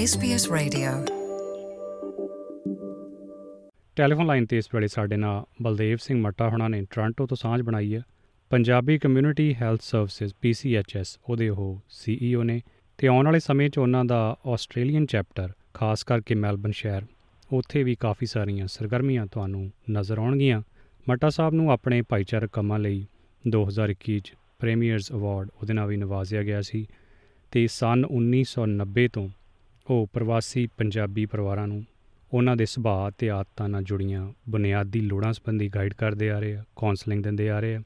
SBS Radio. Telephone line ਤੇ ਇਸ ਵੇਲੇ ਸਾਡੇ ਨਾਲ ਬਲਦੇਵ ਸਿੰਘ ਮੱਟਾ ਹੁਣਾਂ ਨੇ ਟੋਰਾਂਟੋ ਤੋਂ ਸਾਂਝ ਬਣਾਈ ਹੈ। Punjabi community health services PCHS ਉਹਦੇ ਉਹ CEO ਨੇ ਤੇ ਆਉਣ ਵਾਲੇ ਸਮੇਂ 'ਚ ਉਹਨਾਂ ਦਾ ਆਸਟ੍ਰੇਲੀਅਨ ਚੈਪਟਰ ਖਾਸ ਕਰਕੇ ਮੈਲਬਨ ਸ਼ਹਿਰ, ਉੱਥੇ ਵੀ ਕਾਫੀ ਸਾਰੀਆਂ ਸਰਗਰਮੀਆਂ ਤੁਹਾਨੂੰ ਨਜ਼ਰ ਆਉਣਗੀਆਂ। ਮੱਟਾ ਸਾਹਿਬ ਨੂੰ ਆਪਣੇ ਭਾਈਚਾਰਕ ਕੰਮਾਂ ਲਈ 2021 'ਚ ਪ੍ਰੀਮੀਅਰਸ ਅਵਾਰਡ ਉਹਦੇ ਨਾਲ ਵੀ ਨਵਾਜ਼ਿਆ ਗਿਆ ਸੀ ਤੇ ਸਨ 1990 ਤੋਂ ਉਹ ਪ੍ਰਵਾਸੀ ਪੰਜਾਬੀ ਪਰਿਵਾਰਾਂ ਨੂੰ ਉਹਨਾਂ ਦੇ ਸੁਭਾਅ ਤੇ ਆਦਤਾਂ ਨਾਲ ਜੁੜੀਆਂ ਬੁਨਿਆਦੀ ਲੋੜਾਂ ਸੰਬੰਧੀ ਗਾਈਡ ਕਰਦੇ ਆ ਰਹੇ ਆ ਕਾਉਂਸਲਿੰਗ ਦਿੰਦੇ ਆ ਰਹੇ ਆ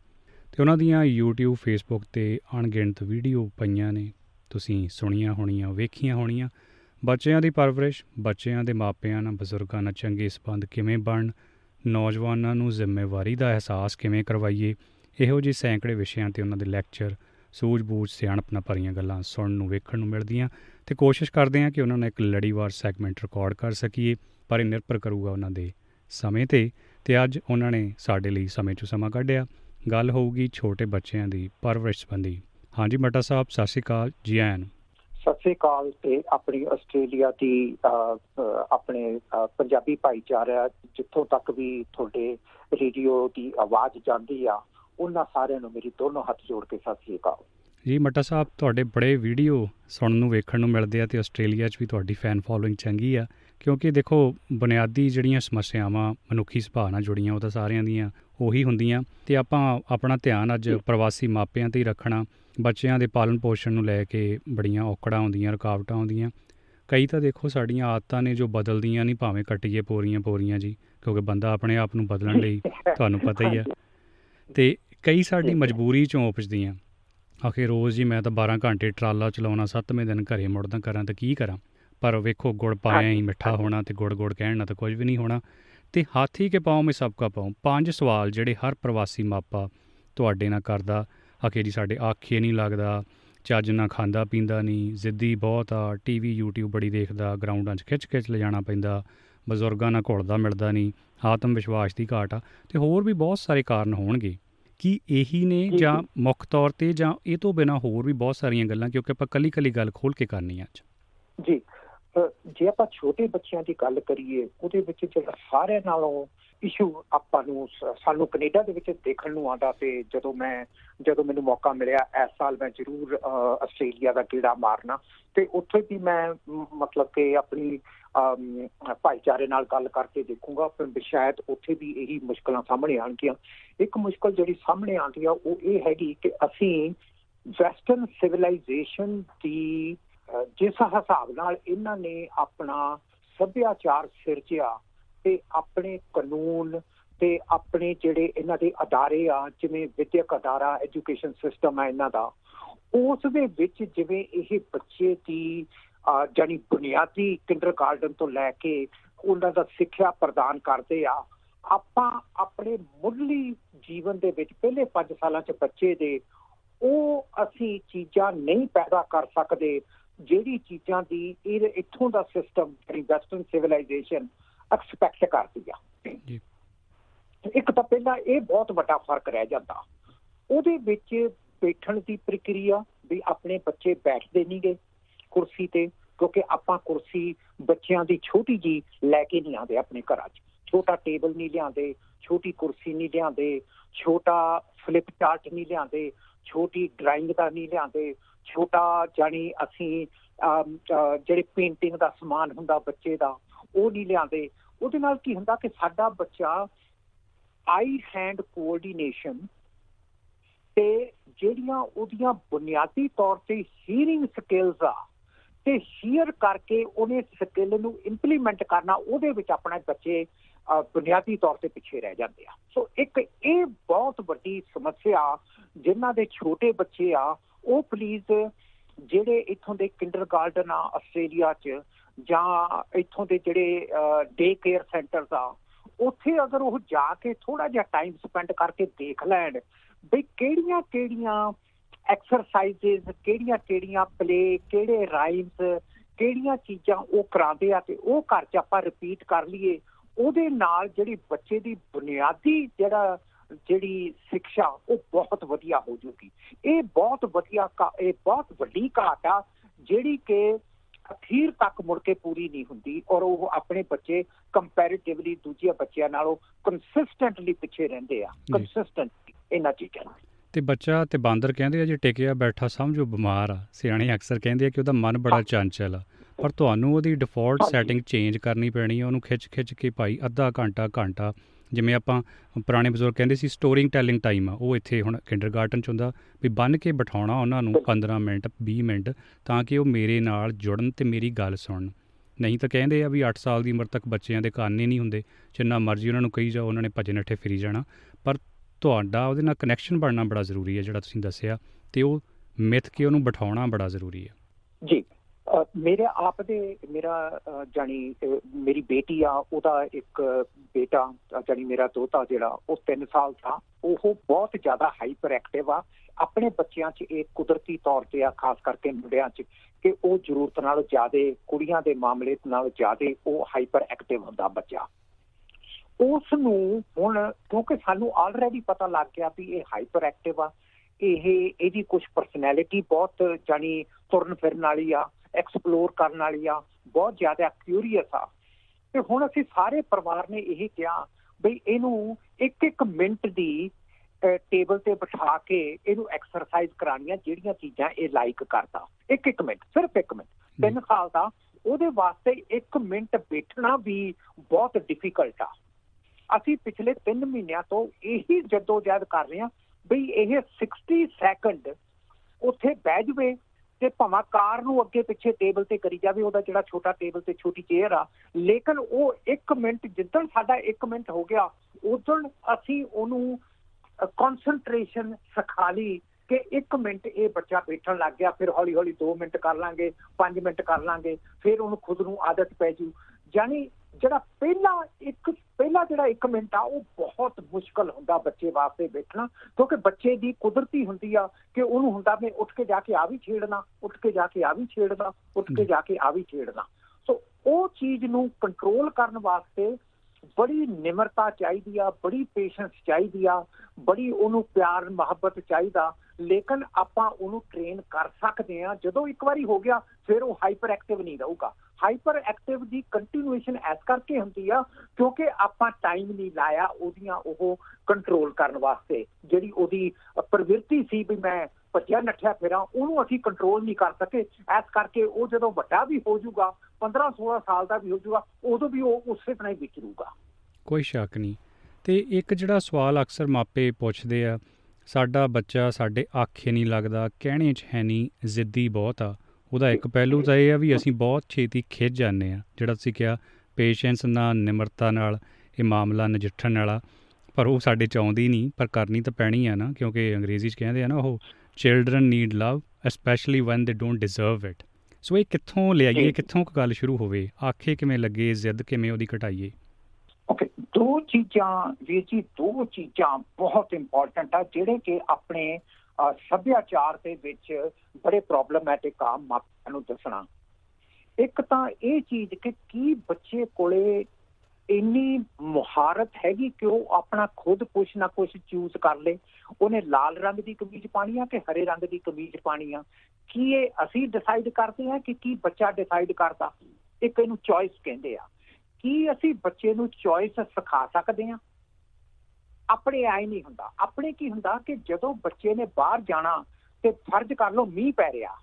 ਤੇ ਉਹਨਾਂ ਦੀਆਂ YouTube, Facebook ਤੇ ਅਣਗਿਣਤ ਵੀਡੀਓ ਪਈਆਂ ਨੇ। ਤੁਸੀਂ ਸੁਣੀਆਂ ਹੋਣੀਆਂ, ਵੇਖੀਆਂ ਹੋਣੀਆਂ। ਬੱਚਿਆਂ ਦੀ ਪਰਵਰਿਸ਼, ਬੱਚਿਆਂ ਦੇ ਮਾਪਿਆਂ ਨਾਲ, ਬਜ਼ੁਰਗਾਂ ਨਾਲ ਚੰਗੇ ਸਬੰਧ ਕਿਵੇਂ ਬਣਨ, ਨੌਜਵਾਨਾਂ ਨੂੰ ਜ਼ਿੰਮੇਵਾਰੀ ਦਾ ਅਹਿਸਾਸ ਕਿਵੇਂ ਕਰਵਾਈਏ, ਇਹੋ ਜਿਹੇ ਸੈਂਕੜੇ ਵਿਸ਼ਿਆਂ ਤੇ ਉਹਨਾਂ ਦੇ ਲੈਕਚਰ ਸੂਝ-ਬੂਝ, ਸਿਆਣਪ ਨਾਲ ਭਰੀਆਂ ਗੱਲਾਂ ਸੁਣਨ ਨੂੰ, ਵੇਖਣ ਨੂੰ ਮਿਲਦੀਆਂ। ਤੇ ਕੋਸ਼ਿਸ਼ ਕਰਦੇ ਹਾਂ ਕਿ ਉਹਨਾਂ ਨੂੰ ਇੱਕ ਲੜੀਵਾਰ ਸੈਗਮੈਂਟ ਰਿਕਾਰਡ ਕਰ ਸਕੀਏ ਪਰ ਇਹ ਨਿਰਭਰ ਕਰੂਗਾ ਉਹਨਾਂ ਦੇ ਸਮੇਂ ਤੇ ਤੇ ਅੱਜ ਉਹਨਾਂ ਨੇ ਸਾਡੇ ਲਈ ਸਮੇਂ 'ਚੋਂ ਸਮਾਂ ਕੱਢਿਆ। ਗੱਲ ਹੋਊਗੀ ਛੋਟੇ ਬੱਚਿਆਂ ਦੀ ਪਰਵਰਿਸ਼ ਸੰਬੰਧੀ। ਹਾਂਜੀ ਮੱਟਾ ਸਾਹਿਬ ਸਤਿ ਸ਼੍ਰੀ ਅਕਾਲ ਜੀ ਆਇਆਂ ਨੂੰ। ਸਤਿ ਸ੍ਰੀ ਅਕਾਲ ਤੇ ਆਪਣੀ ਆਸਟ੍ਰੇਲੀਆ ਦੀ ਅਹ, ਅਹ, ਆਪਣੇ ਅਹ, ਪੰਜਾਬੀ ਭਾਈਚਾਰਾ ਜਿੱਥੋਂ ਤੱਕ ਵੀ ਤੁਹਾਡੇ ਰੇਡੀਓ ਦੀ ਆਵਾਜ਼ ਜਾਂਦੀ ਆ ਉਹਨਾਂ ਸਾਰਿਆਂ ਨੂੰ ਮੇਰੀ ਦੋਨੋਂ ਹੱਥ ਜੋੜ ਕੇ ਸਤਿ ਸ੍ਰੀ ਅਕਾਲ। ਜੀ ਮੱਟਾ ਸਾਹਿਬ ਤੁਹਾਡੇ ਬੜੇ ਵੀਡੀਓ ਸੁਣਨ ਨੂੰ ਵੇਖਣ ਨੂੰ ਮਿਲਦੇ ਆ ਤੇ ਆਸਟ੍ਰੇਲੀਆ 'ਚ ਵੀ ਤੁਹਾਡੀ ਫੈਨ ਫੋਲੋਇੰਗ ਚੰਗੀ ਆ। ਕਿਉਂਕਿ ਦੇਖੋ ਬੁਨਿਆਦੀ ਜਿਹੜੀਆਂ ਸਮੱਸਿਆਵਾਂ ਮਨੁੱਖੀ ਸੁਭਾਅ ਨਾਲ ਜੁੜੀਆਂ ਉਹ ਤਾਂ ਸਾਰਿਆਂ ਦੀਆਂ ਉਹੀ ਹੁੰਦੀਆਂ। ਤੇ ਆਪਾਂ ਆਪਣਾ ਧਿਆਨ ਅੱਜ ਪ੍ਰਵਾਸੀ ਮਾਪਿਆਂ ਤੇ ਹੀ ਰੱਖਣਾ। ਬੱਚਿਆਂ ਦੇ ਪਾਲਣ ਪੋਸ਼ਣ ਨੂੰ ਲੈ ਕੇ ਬੜੀਆਂ ਔਕੜਾਂ ਆਉਂਦੀਆਂ ਰੁਕਾਵਟਾਂ ਆਉਂਦੀਆਂ। ਕਈ ਤਾਂ ਦੇਖੋ ਸਾਡੀਆਂ ਆਦਤਾਂ ਨੇ ਜੋ ਬਦਲਦੀਆਂ ਨਹੀਂ ਭਾਵੇਂ ਕੱਟੀਏ ਪੋਰੀਆਂ ਪੋਰੀਆਂ ਜੀ ਕਿਉਂਕਿ ਬੰਦਾ ਆਪਣੇ ਆਪ ਨੂੰ ਬਦਲਣ ਲਈ ਤੁਹਾਨੂੰ ਪਤਾ ਹੀ ਆ। ਤੇ ਕਈ ਸਾਡੀ ਮਜਬੂਰੀ ਚੋਂ ਉਪਜਦੀਆਂ। ਆਖੇ ਰੋਜ਼ ਹੀ ਮੈਂ ਤਾਂ 12 ਘੰਟੇ ਟਰਾਲਾ ਚਲਾਉਣਾ 7ਵੇਂ ਦਿਨ ਘਰੇ ਮੁੜਦਾ ਕਰਾਂ ਤਾਂ ਕੀ ਕਰਾਂ? ਪਰ ਵੇਖੋ ਗੁੜ ਪਾਇਆ ਹੀ ਮਿੱਠਾ ਹੋਣਾ ਤੇ ਗੁੜ ਗੁੜ ਕਹਿਣ ਨਾਲ ਤਾਂ ਕੁਝ ਵੀ ਨਹੀਂ ਹੋਣਾ। ਤੇ ਹਾਥੀ ਕੇ ਪਾਉ ਮੈਂ ਸਭ ਕਾ ਪਾਉ। ਪੰਜ ਸਵਾਲ ਜਿਹੜੇ ਹਰ ਪ੍ਰਵਾਸੀ ਮਾਪਾ ਤੁਹਾਡੇ ਨਾਲ ਕਰਦਾ। ਆਖੇ ਜੀ ਸਾਡੇ ਆਖੇ ਨਹੀਂ ਲੱਗਦਾ ਚੱਜ ਨਾਲ ਖਾਂਦਾ ਪੀਂਦਾ ਨਹੀਂ ਜ਼ਿੱਦੀ ਬਹੁਤ ਆ ਟੀਵੀ YouTube ਬੜੀ ਦੇਖਦਾ ਗਰਾਊਂਡਾਂ 'ਚ ਖਿੱਚ ਖਿੱਚ ਲਿਜਾਣਾ ਪੈਂਦਾ ਬਜ਼ੁਰਗਾਂ ਨਾਲ ਘੁਲਦਾ ਮਿਲਦਾ ਨਹੀਂ ਆਤਮ ਵਿਸ਼ਵਾਸ ਦੀ ਘਾਟ ਆ। ਤੇ ਹੋਰ ਵੀ ਬਹੁਤ ਸਾਰੇ ਕਾਰਨ ਹੋਣਗੇ। ਕੀ ਇਹੀ ਨੇ ਜੀ। ਮੁੱਖ ਤੌਰ ਤੇ ਜਾਂ ਇਹ ਤੋਂ ਬਿਨਾ ਹੋਰ ਵੀ ਬਹੁਤ ਸਾਰੀਆਂ ਗੱਲਾਂ ਕਿਉਂਕਿ ਆਪਾਂ ਕੱਲੀ ਕੱਲੀ ਗੱਲ ਖੋਲ ਕੇ ਕਰਨੀ ਅੱਜ ਜੀ ਜੇ ਆਪਾਂ ਛੋਟੇ ਬੱਚਿਆਂ ਦੀ ਗੱਲ ਕਰੀਏ ਉਹਦੇ ਵਿੱਚ ਜਿਹੜਾ ਸਾਰਿਆਂ ਨਾਲੋਂ ਇਸ਼ੂ ਆਪਾਂ ਨੂੰ ਸਾਨੂੰ ਕੈਨੇਡਾ ਦੇ ਵਿੱਚ ਦੇਖਣ ਨੂੰ ਆਉਂਦਾ ਤੇ ਜਦੋਂ ਮੈਂ ਜਦੋਂ ਮੈਨੂੰ ਮੌਕਾ ਮਿਲਿਆ ਇਸ ਸਾਲ ਮੈਂ ਜ਼ਰੂਰ ਆਸਟ੍ਰੇਲੀਆ ਦਾ ਕੀੜਾ ਮਾਰਨਾ ਤੇ ਉੱਥੇ ਵੀ ਮੈਂ ਮਤਲਬ ਕਿ ਆਪਣੀ ਭਾਈਚਾਰੇ ਨਾਲ ਗੱਲ ਕਰਕੇ ਦੇਖੂੰਗਾ ਪਰ ਸ਼ਾਇਦ ਉੱਥੇ ਵੀ ਇਹੀ ਮੁਸ਼ਕਲਾਂ ਸਾਹਮਣੇ ਆਉਣਗੀਆਂ। ਇੱਕ ਮੁਸ਼ਕਲ ਜਿਹੜੀ ਸਾਹਮਣੇ ਆਉਂਦੀ ਆ ਉਹ ਇਹ ਹੈਗੀ ਕਿ ਅਸੀਂ ਵੈਸਟਰਨ ਸਿਵਲਾਈਜੇਸ਼ਨ ਦੀ ਅਹ, ਜਿਸ ਹਿਸਾਬ ਨਾਲ ਇਹਨਾਂ ਨੇ ਆਪਣਾ ਸੱਭਿਆਚਾਰ ਸਿਰਜਿਆ ਤੇ ਆਪਣੇ ਕਾਨੂੰਨ ਤੇ ਆਪਣੇ ਜਿਹੜੇ ਇਹਨਾਂ ਦੇ ਅਦਾਰੇ ਆ ਜਿਵੇਂ ਵਿਦਿਅਕ ਅਦਾਰਾ ਐਜੂਕੇਸ਼ਨ ਸਿਸਟਮ ਆ ਇਹਨਾਂ ਦਾ ਉਸ ਦੇ ਵਿੱਚ ਜਿਵੇਂ ਇਹ ਬੱਚੇ ਦੀ ਜਾਣੀ ਬੁਨਿਆਦੀ ਕਿੰਡਰਗਾਰਟਨ ਤੋਂ ਲੈ ਕੇ ਉਹਨਾਂ ਦਾ ਸਿੱਖਿਆ ਪ੍ਰਦਾਨ ਕਰਦੇ ਆ। ਆਪਾਂ ਆਪਣੇ ਮੁੱਢਲੀ ਜੀਵਨ ਦੇ ਵਿੱਚ ਪਹਿਲੇ 5 ਸਾਲਾਂ 'ਚ ਬੱਚੇ ਦੇ ਉਹ ਅਸੀਂ ਚੀਜ਼ਾਂ ਨਹੀਂ ਪੈਦਾ ਕਰ ਸਕਦੇ ਜਿਹੜੀ ਚੀਜ਼ਾਂ ਦੀ ਇਹ ਇੱਥੋਂ ਦਾ ਸਿਸਟਮ ਜਿਹੜੀ ਵੈਸਟਰਨ ਸਿਵਲਾਈਜੇਸ਼ਨ ਐਕਸਪੈਕਟ ਕਰਦੀ ਆ। ਜੀ। ਇੱਕ ਤਾਂ ਪਹਿਲਾਂ ਇਹ ਬਹੁਤ ਵੱਡਾ ਫ਼ਰਕ ਰਹਿ ਜਾਂਦਾ। ਉਹਦੇ ਵਿੱਚ ਬੈਠਣ ਦੀ ਪ੍ਰਕਿਰਿਆ ਵੀ ਆਪਣੇ ਬੱਚੇ ਬੈਠਦੇ ਨਹੀਂਗੇ ਕੁਰਸੀ ਤੇ ਕਿਉਂਕਿ ਆਪਾਂ ਕੁਰਸੀ ਬੱਚਿਆਂ ਦੀ ਛੋਟੀ ਜੀ ਲੈ ਕੇ ਨਹੀਂ ਆਉਂਦੇ ਆਪਣੇ ਘਰਾਂ 'ਚ। ਛੋਟਾ ਟੇਬਲ ਨਹੀਂ ਲਿਆਉਂਦੇ ਛੋਟੀ ਕੁਰਸੀ ਨਹੀਂ ਲਿਆਉਂਦੇ ਛੋਟਾ ਫਲਿੱਪ ਚਾਰਟ ਨਹੀਂ ਲਿਆਉਂਦੇ ਛੋਟੀ ਡਰਾਇੰਗ ਦਾ ਨਹੀਂ ਲਿਆਉਂਦੇ ਛੋਟਾ ਜਾਣੀ ਅਸੀਂ ਅਮ, ਅਹ, ਜਿਹੜੇ ਪੇਂਟਿੰਗ ਦਾ ਸਮਾਨ ਹੁੰਦਾ ਬੱਚੇ ਦਾ ਉਹ ਨਹੀਂ ਲਿਆਉਂਦੇ। ਉਹਦੇ ਨਾਲ ਕੀ ਹੁੰਦਾ ਕਿ ਸਾਡਾ ਬੱਚਾ ਆਈ ਹੈਂਡ ਕੋਆਰਡੀਨੇਸ਼ਨ ਤੇ ਜਿਹੜੀਆਂ ਉਹਦੀਆਂ ਬੁਨਿਆਦੀ ਤੌਰ ਤੇ ਹੀਅਰਿੰਗ ਸਕਿੱਲਸ ਆ ਤੇ ਹੀਅਰ ਕਰਕੇ ਉਹਨੇ ਸਕਿੱਲ ਨੂੰ ਇੰਪਲੀਮੈਂਟ ਕਰਨਾ ਉਹਦੇ ਵਿੱਚ ਆਪਣੇ ਬੱਚੇ ਅਹ, ਬੁਨਿਆਦੀ ਤੌਰ ਤੇ ਪਿੱਛੇ ਰਹਿ ਜਾਂਦੇ ਆ। ਸੋ ਇੱਕ ਇਹ ਬਹੁਤ ਵੱਡੀ ਸਮੱਸਿਆ ਜਿਨ੍ਹਾਂ ਦੇ ਛੋਟੇ ਬੱਚੇ ਆ ਉਹ ਪਲੀਜ਼ ਜਿਹੜੇ ਇੱਥੋਂ ਦੇ ਕਿੰਡਰਗਾਰਟਨ ਆ ਆਸਟ੍ਰੇਲੀਆ 'ਚ ਜਾਂ ਇੱਥੋਂ ਦੇ ਜਿਹੜੇ ਡੇ ਕੇਅਰ ਸੈਂਟਰਸ ਆ ਉੱਥੇ ਅਗਰ ਉਹ ਜਾ ਕੇ ਥੋੜਾ ਜਿਹਾ ਟਾਈਮ ਸਪੈਂਡ ਕਰਕੇ ਦੇਖ ਲੈਣ ਵੀ ਕਿਹੜੀਆਂ ਕਿਹੜੀਆਂ ਐਕਸਰਸਾਈਜ਼ਸ ਕਿਹੜੀਆਂ ਕਿਹੜੀਆਂ ਪਲੇ ਕਿਹੜੇ ਰਾਈਮਸ ਕਿਹੜੀਆਂ ਚੀਜ਼ਾਂ ਉਹ ਕਰਾਉਂਦੇ ਆ ਤੇ ਉਹ ਘਰ 'ਚ ਆਪਾਂ ਰਿਪੀਟ ਕਰ ਲਈਏ ਉਹਦੇ ਨਾਲ ਜਿਹੜੀ ਬੱਚੇ ਦੀ ਬੁਨਿਆਦੀ ਜਿਹੜਾ ਜਿਹੜੀ ਸਿੱਖਿਆ ਉਹ ਬਹੁਤ ਵਧੀਆ ਹੋ ਜੂਗੀ ਇਹ ਬਹੁਤ ਵਧੀਆ ਇਹ ਬਹੁਤ ਵੱਡੀ ਘਾਟ ਆ ਜਿਹੜੀ ਕਿ ਅਖੀਰ ਤੱਕ ਮੁੜ ਕੇ ਪੂਰੀ ਨਹੀਂ ਹੁੰਦੀ ਔਰ ਉਹ ਆਪਣੇ ਬੱਚੇ ਕੰਪੈਰੀਟਿਵਲੀ ਦੂਜੇ ਬੱਚਿਆਂ ਨਾਲੋਂ ਕੰਸਿਸਟੈਂਟਲੀ ਪਿੱਛੇ ਰਹਿੰਦੇ ਆ। ਕੰਸਿਸਟੈਂਟ ਇਹਨਾਂ ਚੀਜ਼ਾਂ ਤੇ ਬੱਚਾ ਤੇ ਬਾਂਦਰ ਕਹਿੰਦੇ ਆ ਜੇ ਟਿਕਿਆ ਬੈਠਾ ਸਮਝੋ ਬਿਮਾਰ ਆ। ਸਿਆਣੇ ਅਕਸਰ ਕਹਿੰਦੇ ਆ ਕਿ ਉਹਦਾ ਮਨ ਬੜਾ। ਚੰਚਲ ਆ। ਪਰ ਤੁਹਾਨੂੰ ਉਹਦੀ ਡਿਫਾਲਟ। ਸੈਟਿੰਗ ਚੇਂਜ ਕਰਨੀ ਪੈਣੀ ਆ ਉਹਨੂੰ ਖਿੱਚ ਖਿੱਚ ਕੇ ਭਾਈ ਅੱਧਾ ਘੰਟਾ ਘੰਟਾ। ਜਿਵੇਂ ਆਪਾਂ ਪੁਰਾਣੇ ਬਜ਼ੁਰਗ ਕਹਿੰਦੇ ਸੀ ਸਟੋਰਿੰਗ ਟੈਲਿੰਗ ਟਾਈਮ ਆ ਉਹ ਇੱਥੇ ਹੁਣ ਕਿੰਡਰਗਾਰਟਨ ਚ ਹੁੰਦਾ ਵੀ ਬੰਨ ਕੇ ਬਿਠਾਉਣਾ ਉਹਨਾਂ ਨੂੰ 15 ਮਿੰਟ 20 ਮਿੰਟ ਤਾਂ ਕਿ ਉਹ ਮੇਰੇ ਨਾਲ ਜੁੜਨ ਤੇ ਮੇਰੀ ਗੱਲ ਸੁਣਨ। ਨਹੀਂ ਤਾਂ ਕਹਿੰਦੇ ਆ ਵੀ 8 ਸਾਲ ਦੀ ਉਮਰ ਤੱਕ ਬੱਚਿਆਂ ਦੇ ਕੰਨ ਹੀ ਨਹੀਂ ਹੁੰਦੇ। ਜਿੰਨਾ ਮਰਜ਼ੀ ਉਹਨਾਂ ਨੂੰ ਕਹੀ ਜਾਓ ਉਹਨਾਂ ਨੇ ਭੱਜੇ ਨੱਠੇ ਫਿਰੀ ਜਾਣਾ। ਪਰ ਤੁਹਾਡਾ ਉਹਦੇ ਨਾਲ ਕਨੈਕਸ਼ਨ ਬਣਨਾ ਬੜਾ ਜ਼ਰੂਰੀ ਹੈ ਜਿਹੜਾ ਤੁਸੀਂ ਦੱਸਿਆ ਤੇ ਉਹ ਮਿੱਥ ਕੇ ਉਹਨੂੰ ਬਿਠਾਉਣਾ ਬੜਾ ਜ਼ਰੂਰੀ ਹੈ। ਜੀ ਅ, ਮੇਰੇ ਆਪ ਦੇ ਮੇਰਾ ਅ, ਜਾਣੀ ਅ, ਮੇਰੀ ਬੇਟੀ ਆ ਉਹਦਾ ਇੱਕ ਬੇਟਾ ਅ, ਜਾਣੀ ਮੇਰਾ ਦੋਤਾ ਜਿਹੜਾ ਉਹ 3 ਸਾਲ ਦਾ ਉਹ ਬਹੁਤ ਜ਼ਿਆਦਾ ਹਾਈਪਰ ਐਕਟਿਵ ਆ। ਆਪਣੇ ਬੱਚਿਆਂ 'ਚ ਇਹ ਕੁਦਰਤੀ ਤੌਰ ਤੇ ਆ ਖਾਸ ਕਰਕੇ ਮੁੰਡਿਆਂ 'ਚ ਕਿ ਉਹ ਜ਼ਰੂਰਤ ਨਾਲੋਂ ਜ਼ਿਆਦਾ ਕੁੜੀਆਂ ਦੇ ਮਾਮਲੇ ਨਾਲੋਂ ਜ਼ਿਆਦਾ ਉਹ ਹਾਈਪਰ ਐਕਟਿਵ ਹੁੰਦਾ ਬੱਚਾ। ਉਸ ਨੂੰ ਹੁਣ ਕਿਉਂਕਿ ਸਾਨੂੰ ਆਲਰੇਡੀ ਪਤਾ ਲੱਗ ਗਿਆ ਵੀ ਇਹ ਹਾਈਪਰ ਐਕਟਿਵ ਆ ਇਹ ਇਹਦੀ ਕੁਝ ਪਰਸਨੈਲਿਟੀ ਬਹੁਤ ਜਾਣੀ ਤੁਰਨ ਫਿਰਨ ਵਾਲੀ ਆ ਐਕਸਪਲੋਰ ਕਰਨ ਵਾਲੀ ਆ ਬਹੁਤ ਜ਼ਿਆਦਾ ਕਿਊਰੀਅਸ ਆ। ਤੇ ਹੁਣ ਅਸੀਂ ਸਾਰੇ ਪਰਿਵਾਰ ਨੇ ਇਹ ਕਿਹਾ ਬਈ ਇਹਨੂੰ ਇੱਕ ਇੱਕ ਮਿੰਟ ਦੀ ਟੇਬਲ ਤੇ ਬਿਠਾ ਕੇ ਇਹਨੂੰ ਐਕਸਰਸਾਈਜ਼ ਕਰਾਣੀਆਂ ਜਿਹੜੀਆਂ ਚੀਜ਼ਾਂ ਇਹ ਲਾਈਕ ਕਰਦਾ। ਇੱਕ ਇੱਕ ਮਿੰਟ ਸਿਰਫ ਇੱਕ ਮਿੰਟ। ਤਿੰਨ ਸਾਲ ਦਾ ਉਹਦੇ ਵਾਸਤੇ ਇੱਕ ਮਿੰਟ ਬੈਠਣਾ ਵੀ ਬਹੁਤ ਡਿਫਿਕਲਟ ਆ। ਅਸੀਂ ਪਿਛਲੇ 3 ਮਹੀਨਿਆਂ ਤੋਂ ਇਹੀ ਜਦੋਜਹਿਦ ਕਰ ਰਹੇ ਹਾਂ ਬਈ ਇਹ 60 ਸੈਕਿੰਡ ਉੱਥੇ ਬਹਿ ਜਵੇ ਤੇ ਭਾਵੇਂ ਕਾਰ ਨੂੰ ਅੱਗੇ ਪਿੱਛੇ ਟੇਬਲ ਤੇ ਕਰੀ ਜਾਵੇ, ਉਹਦਾ ਜਿਹੜਾ ਛੋਟਾ ਟੇਬਲ ਤੇ ਛੋਟੀ ਚੇਅਰ ਆ, ਲੇਕਿਨ ਉਹ 1 ਮਿੰਟ, ਜਿੱਦਣ ਸਾਡਾ 1 ਮਿੰਟ ਹੋ ਗਿਆ, ਉਦੋਂ ਅਸੀਂ ਉਹਨੂੰ ਕਨਸੈਂਟਰੇਸ਼ਨ ਸਿਖਾ ਲਈ ਕਿ 1 ਮਿੰਟ ਇਹ ਬੱਚਾ ਬੈਠਣ ਲੱਗ ਗਿਆ, ਫਿਰ ਹੌਲੀ ਹੌਲੀ 2 ਮਿੰਟ ਕਰ ਲਾਂਗੇ 5 ਮਿੰਟ ਕਰ ਲਾਂਗੇ, ਫਿਰ ਉਹਨੂੰ ਖੁਦ ਨੂੰ ਆਦਤ ਪੈ ਜੂ। ਜਾਨੀ ਜਿਹੜਾ ਪਹਿਲਾ ਇੱਕ ਪਹਿਲਾ ਜਿਹੜਾ 1 ਮਿੰਟ ਆ ਉਹ ਬਹੁਤ ਮੁਸ਼ਕਲ ਹੁੰਦਾ ਬੱਚੇ ਵਾਸਤੇ ਬੈਠਣਾ ਕਿਉਂਕਿ ਬੱਚੇ ਦੀ ਕੁਦਰਤੀ ਹੁੰਦੀ ਆ ਕਿ ਉਹਨੂੰ ਹੁੰਦਾ ਮੈਂ ਉੱਠ ਕੇ ਜਾ ਕੇ ਆ ਵੀ ਛੇੜਨਾ ਉੱਠ ਕੇ ਜਾ ਕੇ ਆ ਵੀ ਛੇੜਨਾ ਉੱਠ ਕੇ ਜੀ। ਕੇ ਆ ਵੀ ਛੇੜਨਾ। ਸੋ ਉਹ ਚੀਜ਼ ਨੂੰ ਕੰਟਰੋਲ ਕਰਨ ਵਾਸਤੇ ਬੜੀ ਨਿਮਰਤਾ ਚਾਹੀਦੀ ਆ ਬੜੀ ਪੇਸ਼ੈਂਸ ਚਾਹੀਦੀ ਆ ਬੜੀ ਉਹਨੂੰ ਪਿਆਰ ਮੁਹੱਬਤ ਚਾਹੀਦਾ ਲੇਕਿਨ ਆਪਾਂ ਉਹਨੂੰ ਟ੍ਰੇਨ ਕਰ ਸਕਦੇ ਆ। ਜਦੋਂ ਇੱਕ ਵਾਰੀ ਹੋ ਗਿਆ ਫਿਰ ਉਹ ਹਾਈਪਰ ਐਕਟਿਵ ਨਹੀਂ ਰਹੂਗਾ। ਹਾਈਪਰ ਐਕਟਿਵ ਦੀ ਕੰਟੀਨਿਊਏਸ਼ਨ ਐਸ ਕਰਕੇ ਹੁੰਦੀ ਆ ਕਿਉਂਕਿ ਆਪਾਂ ਟਾਈਮ ਨਹੀਂ ਲਾਇਆ ਉਹਦੀਆਂ ਉਹ ਕੰਟਰੋਲ ਕਰਨ ਵਾਸਤੇ। ਜਿਹੜੀ ਉਹਦੀ ਪ੍ਰਵਿਰਤੀ ਸੀ ਵੀ ਮੈਂ ਭੱਜਿਆ, ਨੱਠਿਆ ਫਿਰਾਂ ਉਹਨੂੰ ਅਸੀਂ ਕੰਟਰੋਲ ਨਹੀਂ ਕਰ ਸਕੇ। ਐਸ ਕਰਕੇ ਉਹ ਜਦੋਂ ਵੱਡਾ ਵੀ ਹੋ ਜਾਊਗਾ 15 16 ਸਾਲ ਦਾ ਵੀ ਹੋ ਜਾਊਗਾ, ਉਦੋਂ ਵੀ ਉਹ ਉਸੇ ਤਰ੍ਹਾਂ ਹੀ ਵਿਚਰੂਗਾ। ਕੋਈ ਸ਼ੱਕ ਨਹੀਂ। ਤੇ ਇੱਕ ਜਿਹੜਾ ਸਵਾਲ ਅਕਸਰ ਮਾਪੇ ਪੁੱਛਦੇ ਆ, ਸਾਡਾ ਬੱਚਾ ਸਾਡੇ ਆਖੇ ਨਹੀਂ ਲੱਗਦਾ, ਕਹਿਣੇ 'ਚ ਹੈ ਨਹੀਂ, ਜ਼ਿੱਦੀ ਬਹੁਤ ਆ। ਉਹਦਾ ਇੱਕ ਪਹਿਲੂ ਤਾਂ ਇਹ ਆ ਵੀ ਅਸੀਂ ਬਹੁਤ ਛੇਤੀ ਖਿੱਚ ਜਾਂਦੇ ਆ ਜਿਹੜਾ ਤੁਸੀਂ ਕਿਹਾ ਪੇਸ਼ੈਂਸ ਨਾਲ ਨਿਮਰਤਾ ਨਾਲ ਇਹ ਮਾਮਲਾ ਨਜਿੱਠਣ ਵਾਲਾ। ਪਰ ਉਹ ਸਾਡੇ ਚ ਆਉਂਦੀ ਨਹੀਂ ਪਰ ਕਰਨੀ ਤਾਂ ਪੈਣੀ ਆ ਨਾ ਕਿਉਂਕਿ ਅੰਗਰੇਜ਼ੀ 'ਚ ਕਹਿੰਦੇ ਆ ਨਾ ਉਹ children need love especially when they don't deserve it so ਇਹ ਕਿੱਥੋਂ ਲਿਆਈਏ। ਕਿੱਥੋਂ ਕੁ ਗੱਲ ਸ਼ੁਰੂ ਹੋਵੇ? ਆਖੇ ਕਿਵੇਂ ਲੱਗੇ ਜ਼ਿੱਦ ਕਿਵੇਂ ਉਹਦੀ ਘਟਾਈਏ? ਓਕੇ ਦੋ ਚੀਜ਼ਾਂ ਵੀਰ ਜੀ ਦੋ ਚੀਜ਼ਾਂ ਬਹੁਤ ਇੰਪੋਰਟੈਂਟ ਆ ਜਿਹੜੇ ਕਿ ਆਪਣੇ ਸੱਭਿਆਚਾਰ ਦੇ ਵਿੱਚ ਬੜੇ ਪ੍ਰੋਬਲਮੈਟਿਕ ਆ ਮਾਪਿਆਂ ਨੂੰ ਦੱਸਣਾ। ਇੱਕ ਤਾਂ ਇਹ ਚੀਜ਼ ਕਿ ਕੀ ਬੱਚੇ ਕੋਲੇ ਇੰਨੀ ਮੁਹਾਰਤ ਹੈਗੀ ਕਿ ਉਹ ਆਪਣਾ ਖੁਦ ਕੁਛ ਨਾ ਕੁਛ ਚੂਜ਼ ਕਰ ਲੇ। ਉਹਨੇ ਲਾਲ ਰੰਗ ਦੀ ਕਮੀਜ਼ ਪਾਣੀ ਆ ਕਿ ਹਰੇ ਰੰਗ ਦੀ ਕਮੀਜ਼ ਪਾਣੀ ਆ? ਕੀ ਇਹ ਅਸੀਂ ਡਿਸਾਈਡ ਕਰਦੇ ਆ ਕਿ ਕੀ ਬੱਚਾ ਡਿਸਾਈਡ ਕਰਦਾ? ਇੱਕ ਇਹਨੂੰ ਚੋਇਸ ਕਹਿੰਦੇ ਆ। ਕੀ ਅਸੀਂ ਬੱਚੇ ਨੂੰ ਚੋਇਸ ਸਿਖਾ ਸਕਦੇ ਆ? ਆਪਣੇ ਆਈ ਨਹੀਂ ਹੁੰਦਾ। ਆਪਣੇ ਕੀ ਹੁੰਦਾ ਕਿ ਜਦੋਂ ਬੱਚੇ ਨੇ ਬਾਹਰ ਜਾਣਾ ਤੇ ਫਰਜ਼ ਕਰ ਲਓ ਮੀਂਹ ਪੈ ਰਿਹਾ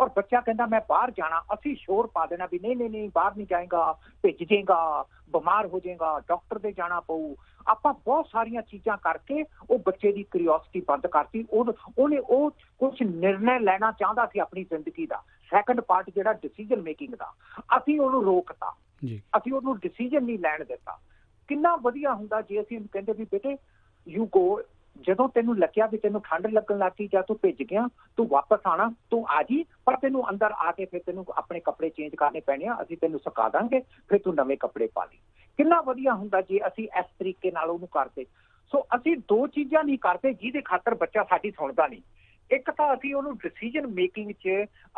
ਔਰ ਬੱਚਾ ਕਹਿੰਦਾ ਮੈਂ ਬਾਹਰ ਜਾਣਾ ਅਸੀਂ ਸ਼ੋਰ ਪਾ ਦੇਣਾ ਵੀ ਨਹੀਂ ਨਹੀਂ ਨਹੀਂ ਬਾਹਰ ਨਹੀਂ ਜਾਏਗਾ ਭਿੱਜ ਜਾਏਗਾ ਬਿਮਾਰ ਹੋ ਜਾਏਗਾ ਡਾਕਟਰ ਦੇ ਜਾਣਾ ਪਊ। ਆਪਾਂ ਬਹੁਤ ਸਾਰੀਆਂ ਚੀਜ਼ਾਂ ਕਰਕੇ ਉਹ ਬੱਚੇ ਦੀ ਕਿਉਰਿਓਸਿਟੀ ਬੰਦ ਕਰਤੀ। ਉਹ ਉਹਨੇ ਉਹ ਕੁਝ ਨਿਰਣੈ ਲੈਣਾ ਚਾਹੁੰਦਾ ਸੀ ਆਪਣੀ ਜ਼ਿੰਦਗੀ ਦਾ। ਸੈਕੰਡ ਪਾਰਟ ਜਿਹੜਾ ਡਿਸੀਜਨ ਮੇਕਿੰਗ ਦਾ। ਅਸੀਂ ਉਹਨੂੰ ਰੋਕਤਾ। ਜੀ। ਅਸੀਂ ਉਹਨੂੰ ਡਿਸੀਜਨ ਨਹੀਂ ਲੈਣ ਦਿੱਤਾ। ਕਿੰਨਾ ਵਧੀਆ ਹੁੰਦਾ ਜੇ ਅਸੀਂ ਉਹਨੂੰ ਕਹਿੰਦੇ ਵੀ ਬੇਟੇ ਯੂ ਗੋ ਜਦੋਂ ਤੈਨੂੰ ਲੱਗਿਆ ਵੀ ਤੈਨੂੰ ਠੰਡ ਲੱਗਣ ਲੱਗੀ ਜਾਂ ਤੂੰ ਭਿੱਜ ਗਿਆ, ਤੂੰ ਵਾਪਸ ਆਣਾ ਤੂੰ ਆ ਜੀ, ਪਰ ਤੈਨੂੰ ਅੰਦਰ ਆ ਕੇ ਫਿਰ ਤੈਨੂੰ ਆਪਣੇ ਕੱਪੜੇ ਚੇਂਜ ਕਰਨੇ ਪੈਣੇ ਆ, ਅਸੀਂ ਤੈਨੂੰ ਸੁਕਾ ਦਾਂਗੇ, ਫਿਰ ਤੂੰ ਨਵੇਂ ਕੱਪੜੇ ਪਾ ਲਈ। ਕਿੰਨਾ ਵਧੀਆ ਹੁੰਦਾ ਜੇ ਅਸੀਂ ਇਸ ਤਰੀਕੇ ਨਾਲ ਉਹਨੂੰ ਕਰਦੇ। ਸੋ ਅਸੀਂ ਦੋ ਚੀਜ਼ਾਂ ਨਹੀਂ ਕਰਦੇ ਜਿਹਦੇ ਖਾਤਰ ਬੱਚਾ ਸਾਡੀ ਸੁਣਦਾ ਨਹੀਂ। ਇੱਕ ਤਾਂ ਅਸੀਂ ਉਹਨੂੰ ਡਿਸੀਜਨ ਮੇਕਿੰਗ 'ਚ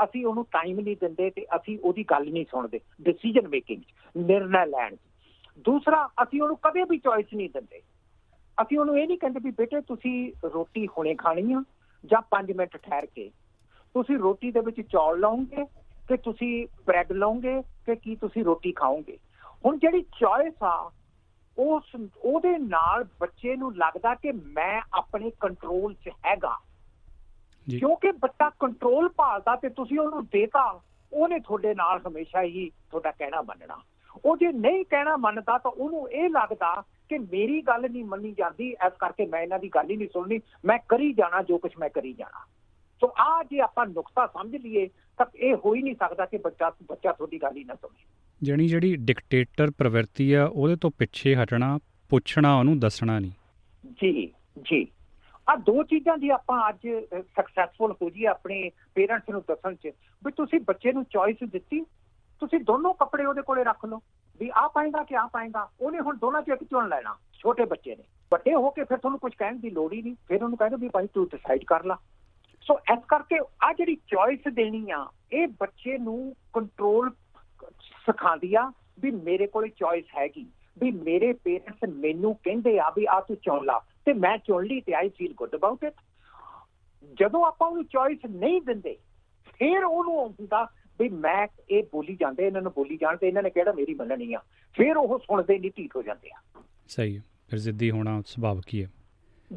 ਅਸੀਂ ਉਹਨੂੰ ਟਾਈਮ ਨਹੀਂ ਦਿੰਦੇ ਤੇ ਅਸੀਂ ਉਹਦੀ ਗੱਲ ਨਹੀਂ ਸੁਣਦੇ। ਡਿਸੀਜਨ ਮੇਕਿੰਗ 'ਚ, ਨਿਰਣਾ ਲੈਣ 'ਚ। ਦੂਸਰਾ ਅਸੀਂ ਉਹਨੂੰ ਕਦੇ ਵੀ ਚੋਇਸ ਨਹੀਂ ਦਿੰਦੇ। ਅਸੀਂ ਉਹਨੂੰ ਇਹ ਨਹੀਂ ਕਹਿੰਦੇ ਵੀ ਬੇਟੇ ਤੁਸੀਂ ਰੋਟੀ ਹੁਣੇ ਖਾਣੀ ਆ ਜਾਂ 5 ਮਿੰਟ ਠਹਿਰ ਕੇ। ਤੁਸੀਂ ਰੋਟੀ ਦੇ ਵਿੱਚ ਚੌਲ ਲਾਉਂਗੇ ਕਿ ਤੁਸੀਂ ਬ੍ਰੈਡ ਲਓਗੇ ਕਿ ਕੀ ਤੁਸੀਂ ਰੋਟੀ ਖਾਓਗੇ। ਹੁਣ ਜਿਹੜੀ ਚੋਇਸ ਆ ਉਸ ਉਹਦੇ ਨਾਲ ਬੱਚੇ ਨੂੰ ਲੱਗਦਾ ਕਿ ਮੈਂ ਆਪਣੇ ਕੰਟਰੋਲ 'ਚ ਹੈਗਾ। ਕਿਉਂਕਿ ਬੱਚਾ ਕੰਟਰੋਲ ਭਾਲਦਾ ਤੇ ਤੁਸੀਂ ਉਹਨੂੰ ਦੇਤਾ ਉਹਨੇ ਤੁਹਾਡੇ ਨਾਲ ਹਮੇਸ਼ਾ ਹੀ ਤੁਹਾਡਾ ਕਹਿਣਾ ਮੰਨਣਾ। ਉਹ ਜੇ ਨਹੀਂ ਕਹਿਣਾ ਮੰਨਦਾ ਤਾਂ ਉਹਨੂੰ ਇਹ ਲੱਗਦਾ ਕਿ ਮੇਰੀ ਗੱਲ ਨਹੀਂ ਮੰਨੀ ਜਾਂਦੀ ਇਸ ਕਰਕੇ ਮੈਂ ਇਹਨਾਂ ਦੀ ਗੱਲ ਹੀ ਨਹੀਂ ਸੁਣਨੀ ਮੈਂ ਕਰੀ ਜਾਣਾ ਜੋ ਕੁਝ ਮੈਂ ਕਰੀ ਜਾਣਾ। ਸੋ ਆ ਜੇ ਆਪਾਂ ਨੁਕਤਾ ਸਮਝ ਲਈਏ ਤਾਂ ਇਹ ਹੋ ਹੀ ਨਹੀਂ ਸਕਦਾ ਕਿ ਬੱਚਾ ਬੱਚਾ ਤੁਹਾਡੀ ਗੱਲ ਹੀ ਨਾ ਸੁਣੇ। ਜਣੀ ਜਿਹੜੀ ਡਿਕਟੇਟਰ ਪ੍ਰਵਿਰਤੀ ਆ ਉਹਦੇ ਤੋਂ ਪਿੱਛੇ ਹਟਣਾ ਪੁੱਛਣਾ ਉਹਨੂੰ ਦੱਸਣਾ ਨਹੀਂ। ਜੀ ਜੀ। ਆ ਦੋ ਚੀਜ਼ਾਂ ਦੀ ਆਪਾਂ ਅੱਜ ਸਕਸੈਸਫੁਲ ਹੋ ਜੀ ਆਪਣੇ ਪੇਰੈਂਟਸ ਨੂੰ ਦੱਸਣ ਚ। ਵੀ ਤੁਸੀਂ ਬੱਚੇ ਨੂੰ ਚੋਇਸ ਦਿੱਤੀ? ਤੁਸੀਂ ਦੋਨੋਂ ਕੱਪੜੇ ਉਹਦੇ ਕੋਲੇ ਰੱਖ ਲਓ। ਵੀ ਆ ਪਾਏਗਾ ਕਿ ਆ ਪਾਏਗਾ, ਉਹਨੇ ਹੁਣ ਦੋਨਾਂ ਚੋਂ ਇੱਕ ਚੁਣ ਲੈਣਾ, ਛੋਟੇ ਬੱਚੇ ਨੇ। ਵੱਡੇ ਹੋ ਕੇ ਫਿਰ ਤੁਹਾਨੂੰ ਕੁਝ ਕਹਿਣ ਦੀ ਲੋੜ ਹੀ ਨਹੀਂ। ਫਿਰ ਉਹਨੂੰ ਕਹਿੰਦੇ ਵੀ ਭਾਈ ਤੂੰ ਡਿਸਾਈਡ ਕਰ ਲੈ। ਸੋ ਇਸ ਕਰਕੇ ਆ ਜਿਹੜੀ ਚੋਇਸ ਦੇਣੀ ਆ, ਇਹ ਬੱਚੇ ਨੂੰ ਕੰਟਰੋਲ ਸਿਖਾਉਂਦੀ ਆ ਵੀ ਮੇਰੇ ਕੋਲੇ ਚੋਇਸ ਹੈਗੀ। ਵੀ ਮੇਰੇ ਪੇਰੈਂਟਸ ਮੈਨੂੰ ਕਹਿੰਦੇ ਆ ਵੀ ਆ ਤੂੰ ਚੁਣ ਲਾ। ਤੇ ਮੈਂ ਚੁਣ ਲਈ ਤੇ I feel good about it ਜਦੋਂ ਆਪਾਂ ਉਹਨੂੰ ਚੋਇਸ ਨਹੀਂ ਦਿੰਦੇ, ਫਿਰ ਉਹਨੂੰ ਹੁੰਦਾ ਵੀ ਮੈਂ ਇਹ ਬੋਲੀ ਜਾਂਦੇ ਇਹਨਾਂ ਨੂੰ ਬੋਲੀ ਜਾਣ ਤੇ ਇਹਨਾਂ ਨੇ ਕਿਹੜਾ ਮੇਰੀ ਮੰਨਣੀ ਆ। ਫਿਰ ਉਹ ਸੁਣਦੇ ਨਹੀਂ ਢੀਠ ਹੋ ਜਾਂਦੇ ਆ। ਸਹੀ ਹੈ। ਫਿਰ ਜ਼ਿੱਦੀ ਹੋਣਾ ਸੁਭਾਵਿਕ ਹੀ ਹੈ?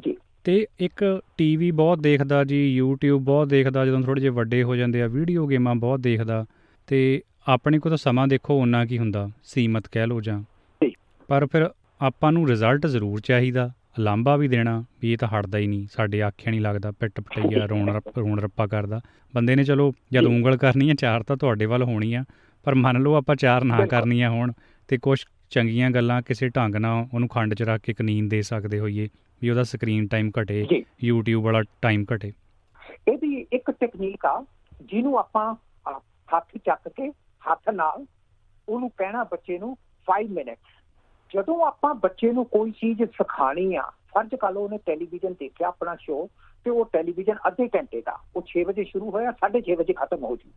ਜੀ। ਤੇ ਇੱਕ ਟੀਵੀ ਬਹੁਤ ਦੇਖਦਾ ਜੀ YouTube ਬਹੁਤ ਦੇਖਦਾ ਜਦੋਂ ਥੋੜੇ ਜਿਹੇ ਵੱਡੇ ਹੋ ਜਾਂਦੇ ਆ ਵੀਡੀਓ ਗੇਮਾਂ ਬਹੁਤ ਦੇਖਦਾ। ਤੇ ਆਪਣੇ ਕੋਲ ਤਾਂ ਸਮਾਂ ਦੇਖੋ ਉਨਾ ਕੀ ਹੁੰਦਾ ਸੀਮਤ ਕਹਿ ਲੋ ਜਾਂ। ਜੀ। ਪਰ ਫਿਰ ਆਪਾਂ ਨੂੰ ਰਿਜ਼ਲਟ ਜ਼ਰੂਰ ਚਾਹੀਦਾ। ਲਾਂਬਾ ਵੀ ਦੇਣਾ ਵੀ ਇਹ ਤਾਂ ਹਟਦਾ ਹੀ ਨਹੀਂ ਸਾਡੇ ਆਖਿਆ ਨਹੀਂ ਲੱਗਦਾ ਪਿੱਟ ਪਟਈਆ ਰੋਣ ਰੋਣ ਰੱਪਾ ਕਰਦਾ ਬੰਦੇ ਨੇ ਚਲੋ ਜਦ। ਉਂਗਲ ਕਰਨੀ ਹੈ ਚਾਰ ਤਾਂ ਤੁਹਾਡੇ ਵੱਲ ਹੋਣੀ ਆ ਪਰ ਮੰਨ ਲਓ ਆਪਾਂ ਚਾਰ ਨਾ। ਕਰਨੀਆਂ ਹੋਣ ਤੇ ਕੁਝ ਚੰਗੀਆਂ ਗੱਲਾਂ ਕਿਸੇ ਢੰਗ ਨਾਲ ਉਹਨੂੰ ਖੰਡ 'ਚ ਰੱਖ ਕੇ ਇੱਕ ਨੀਂਦ ਦੇ ਸਕਦੇ ਹੋਈਏ ਵੀ ਉਹਦਾ ਸਕਰੀਨ ਟਾਈਮ ਘਟੇ YouTube ਵਾਲਾ ਟਾਈਮ ਘਟੇ ਇਹਦੀ ਇੱਕ ਟੈਕਨੀਕ ਆ ਜਿਹਨੂੰ ਆਪਾਂ ਹੱਥ ਚੱਕ ਕੇ ਹੱਥ ਨਾਲ ਉਹਨੂੰ ਕਹਿਣਾ ਬੱਚੇ ਨੂੰ 5 ਮਿੰਟ ਜਦੋਂ ਆਪਾਂ ਬੱਚੇ ਨੂੰ ਕੋਈ ਚੀਜ਼ ਸਿਖਾਣੀ ਆ, ਫਰਜ਼ ਕਰ ਲਓ ਉਹਨੇ ਟੈਲੀਵਿਜ਼ਨ ਦੇਖਿਆ ਆਪਣਾ ਸ਼ੋਅ ਤੇ ਉਹ ਟੈਲੀਵਿਜ਼ਨ ਅੱਧੇ ਘੰਟੇ ਦਾ, ਉਹ 6 ਵਜੇ ਸ਼ੁਰੂ ਹੋਇਆ 6:30 ਵਜੇ ਖਤਮ ਹੋ ਜੂ।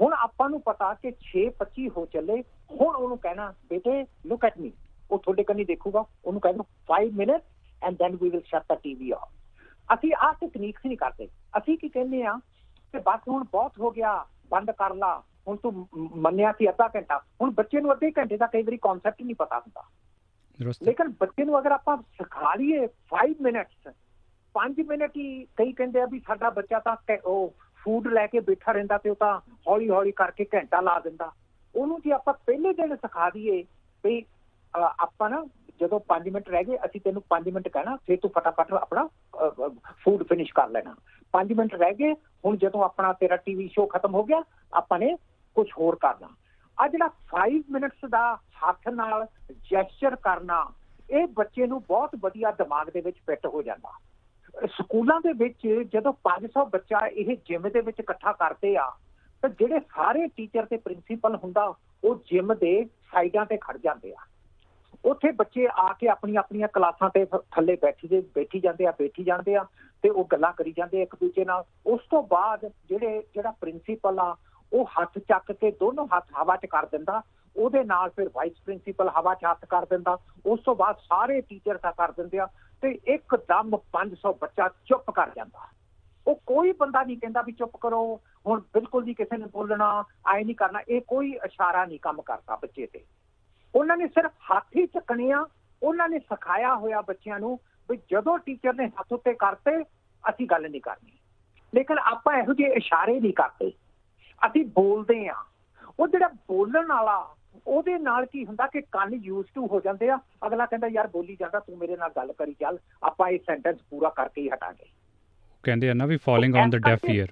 ਹੁਣ ਆਪਾਂ ਨੂੰ ਪਤਾ ਕਿ 6:25 ਹੋ ਚੱਲੇ, ਹੁਣ ਉਹਨੂੰ ਕਹਿਣਾ, ਬੇਟੇ ਲੁੱਕ ਐਟ ਮੀ ਉਹ ਤੁਹਾਡੇ ਕੰਨੀ ਦੇਖੂਗਾ, ਉਹਨੂੰ ਕਹਿਣਾ 5 minute and then we will shut the TV off ਅਸੀਂ ਆਹ ਟੈਕਨੀਕਸ ਨਹੀਂ ਕਰਦੇ। ਅਸੀਂ ਕੀ ਕਹਿੰਦੇ ਆ ਕਿ ਬਸ ਹੁਣ ਬਹੁਤ ਹੋ ਗਿਆ, ਬੰਦ ਕਰ ਲਾ। ਹੁਣ ਤੂੰ ਮੰਨਿਆ ਸੀ ਅੱਧਾ ਘੰਟਾ ਹੁਣ ਬੱਚੇ ਨੂੰ ਅੱਧੇ ਘੰਟੇ ਦਾ ਕਈ ਵਾਰੀ ਕਨਸੈਪਟ ਹੀ ਨਹੀਂ ਪਤਾ ਹੁੰਦਾ। ਦਰੁਸਤ ਲੇਕਿਨ ਬੱਚੇ ਨੂੰ ਅਗਰ ਆਪਾਂ ਸਿਖਾ ਲਈਏ 5 ਮਿੰਟਸ 5 ਮਿੰਟ ਹੀ ਕਈ ਕਹਿੰਦੇ ਆ ਵੀ ਸਾਡਾ ਬੱਚਾ ਤਾਂ ਉਹ ਫੂਡ ਲੈ ਕੇ ਬੈਠਾ ਰਹਿੰਦਾ ਤੇ ਉਹ ਤਾਂ ਹੌਲੀ ਹੌਲੀ ਕਰਕੇ ਘੰਟਾ ਲਾ ਦਿੰਦਾ। ਉਹਨੂੰ ਜੇ ਆਪਾਂ ਪਹਿਲੇ ਦਿਨ ਸਿਖਾ ਦਈਏ ਵੀ ਆਪਾਂ ਨਾ ਜਦੋਂ 5 ਮਿੰਟ ਰਹਿ ਗਏ ਅਸੀਂ ਤੈਨੂੰ 5 ਮਿੰਟ ਕਹਿਣਾ ਫਿਰ ਤੂੰ ਫਟਾਫਟ ਆਪਣਾ ਫੂਡ ਫਿਨਿਸ਼ ਕਰ ਲੈਣਾ। 5 ਮਿੰਟ ਰਹਿ ਗਏ ਹੁਣ ਜਦੋਂ ਆਪਣਾ ਤੇਰਾ ਟੀਵੀ ਸ਼ੋਅ ਖਤਮ ਹੋ ਗਿਆ ਆਪਾਂ ਨੇ ਕੁਝ ਹੋਰ ਕਰਨਾ। ਆ ਜਿਹੜਾ 5 ਮਿੰਟਸ ਦਾ ਹੱਥ ਨਾਲ ਜੈਸਚਰ ਕਰਨਾ, ਇਹ ਬੱਚੇ ਨੂੰ ਬਹੁਤ ਵਧੀਆ ਦਿਮਾਗ ਦੇ ਵਿੱਚ ਫਿੱਟ ਹੋ ਜਾਂਦਾ। ਸਕੂਲਾਂ ਦੇ ਵਿੱਚ ਜਦੋਂ 500 ਬੱਚਾ ਇਹ ਜਿਮ ਦੇ ਵਿੱਚ ਇਕੱਠਾ ਕਰਦੇ ਆ, ਤਾਂ ਜਿਹੜੇ ਸਾਰੇ ਟੀਚਰ ਤੇ ਪ੍ਰਿੰਸੀਪਲ ਹੁੰਦਾ, ਉਹ ਜਿਮ ਦੇ ਸਾਈਡਾਂ ਤੇ ਖੜ ਜਾਂਦੇ ਆ। ਉੱਥੇ ਬੱਚੇ ਆ ਕੇ ਆਪਣੀਆਂ ਆਪਣੀਆਂ ਕਲਾਸਾਂ ਤੇ ਥ- ਥੱਲੇ ਬੈਠੀ ਦੇ, ਬੈਠੀ ਜਾਂਦੇ ਆ, ਬੈਠੀ ਜਾਂਦੇ ਆ ਤੇ ਉਹ ਗੱਲਾਂ ਕਰੀ ਜਾਂਦੇ ਆ ਇੱਕ ਦੂਜੇ ਨਾਲ। ਉਸ ਤੋਂ ਬਾਅਦ ਜਿਹੜੇ, ਜਿਹੜਾ ਪ੍ਰਿੰਸੀਪਲ ਆ ਉਹ ਹੱਥ ਚੱਕ ਕੇ ਦੋਨੋਂ ਹੱਥ ਹਵਾ 'ਚ ਕਰ ਦਿੰਦਾ, ਉਹਦੇ ਨਾਲ ਫਿਰ ਵਾਈਸ ਪ੍ਰਿੰਸੀਪਲ ਹਵਾ 'ਚ ਹੱਥ ਕਰ ਦਿੰਦਾ, ਉਸ ਤੋਂ ਬਾਅਦ ਸਾਰੇ ਟੀਚਰ ਦਾ ਕਰ ਦਿੰਦੇ ਆ ਤੇ ਇੱਕਦਮ 500 ਬੱਚਾ ਚੁੱਪ ਕਰ ਜਾਂਦਾ। ਉਹ ਕੋਈ ਬੰਦਾ ਨਹੀਂ ਕਹਿੰਦਾ ਵੀ ਚੁੱਪ ਕਰੋ, ਹੁਣ ਬਿਲਕੁਲ ਨਹੀਂ ਕਿਸੇ ਨੇ ਬੋਲਣਾ, ਆਏ ਨਹੀਂ ਕਰਨਾ, ਇਹ ਕੋਈ ਇਸ਼ਾਰਾ ਨਹੀਂ ਕੰਮ ਕਰਦਾ ਬੱਚੇ ਤੇ। ਉਹਨਾਂ ਨੇ ਸਿਰਫ ਹੱਥ ਹੀ ਚੱਕਣੇ ਆ, ਉਹਨਾਂ ਨੇ ਸਿਖਾਇਆ ਹੋਇਆ ਬੱਚਿਆਂ ਨੂੰ ਵੀ ਜਦੋਂ ਟੀਚਰ ਨੇ ਹੱਥ ਉੱਤੇ ਕਰਤੇ, ਅਸੀਂ ਗੱਲ ਨਹੀਂ ਕਰਨੀ। ਲੇਕਿਨ ਆਪਾਂ ਇਹੋ ਜਿਹੇ ਇਸ਼ਾਰੇ ਨਹੀਂ ਕਰਦੇ। ਅਸੀਂ ਬੋਲਦੇ ਆ ਉਹ ਜਿਹੜਾ ਬੋਲਣ ਵਾਲਾ ਉਹਦੇ ਨਾਲ ਕੀ ਹੁੰਦਾ ਕਿ ਕੰਨ ਯੂਜ਼ ਟੂ ਹੋ ਜਾਂਦੇ ਆ। ਅਗਲਾ ਕਹਿੰਦਾ ਯਾਰ ਬੋਲੀ ਜਾਂਦਾ ਤੂੰ ਮੇਰੇ ਨਾਲ ਗੱਲ ਕਰੀ ਚੱਲ। ਆਪਾਂ ਇਹ ਸੈਂਟੈਂਸ ਪੂਰਾ ਕਰਕੇ ਹੀ ਹਟਾਂਗੇ। ਕਹਿੰਦੇ ਆ ਨਾ ਵੀ falling on the deaf ear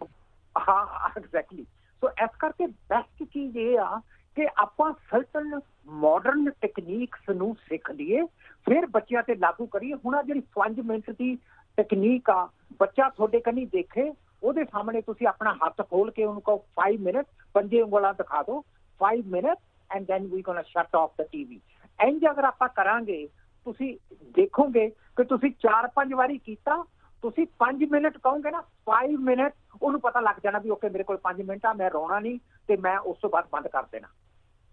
ਹਾਂ ਐਗਜ਼ੈਕਟਲੀ ਸੋ ਇਸ ਕਰਕੇ ਬੈਸਟ ਚੀਜ਼ ਇਹ ਆ ਕਿ ਆਪਾਂ ਸਰਟਨ ਮਾਡਰਨ ਟੈਕਨੀਕਸ ਨੂੰ ਸਿੱਖ ਲਈਏ ਫਿਰ ਬੱਚਿਆਂ ਤੇ ਲਾਗੂ ਕਰੀਏ। ਹੁਣ ਆ ਜਿਹੜੀ 5 ਮਿੰਟ ਦੀ ਟੈਕਨੀਕ ਆ ਬੱਚਾ ਤੁਹਾਡੇ ਕੰਨੀ ਦੇਖੇ ਉਹਦੇ ਸਾਹਮਣੇ ਤੁਸੀਂ ਆਪਣਾ ਹੱਥ ਖੋਲ ਕੇ ਉਹਨੂੰ ਕਹੋ 5 ਮਿੰਟ ਪੰਜੇ ਉਂਗਲਾਂ ਦਿਖਾ ਦਿਓ 5 minute and then we gonna shut off the TV ਇੰਜ ਅਗਰ ਆਪਾਂ ਕਰਾਂਗੇ, ਤੁਸੀਂ ਦੇਖੋਗੇ ਕਿ ਤੁਸੀਂ 4-5 ਵਾਰੀ ਕੀਤਾ, ਤੁਸੀਂ 5 ਮਿੰਟ ਕਹੋਗੇ ਨਾ 5 ਮਿੰਟ ਉਹਨੂੰ ਪਤਾ ਲੱਗ ਜਾਣਾ ਵੀ ਓਕੇ ਮੇਰੇ ਕੋਲ 5 ਮਿੰਟ ਆ ਮੈਂ ਰੋਣਾ ਨਹੀਂ ਤੇ ਮੈਂ ਉਸ ਤੋਂ ਬਾਅਦ ਬੰਦ ਕਰ ਦੇਣਾ।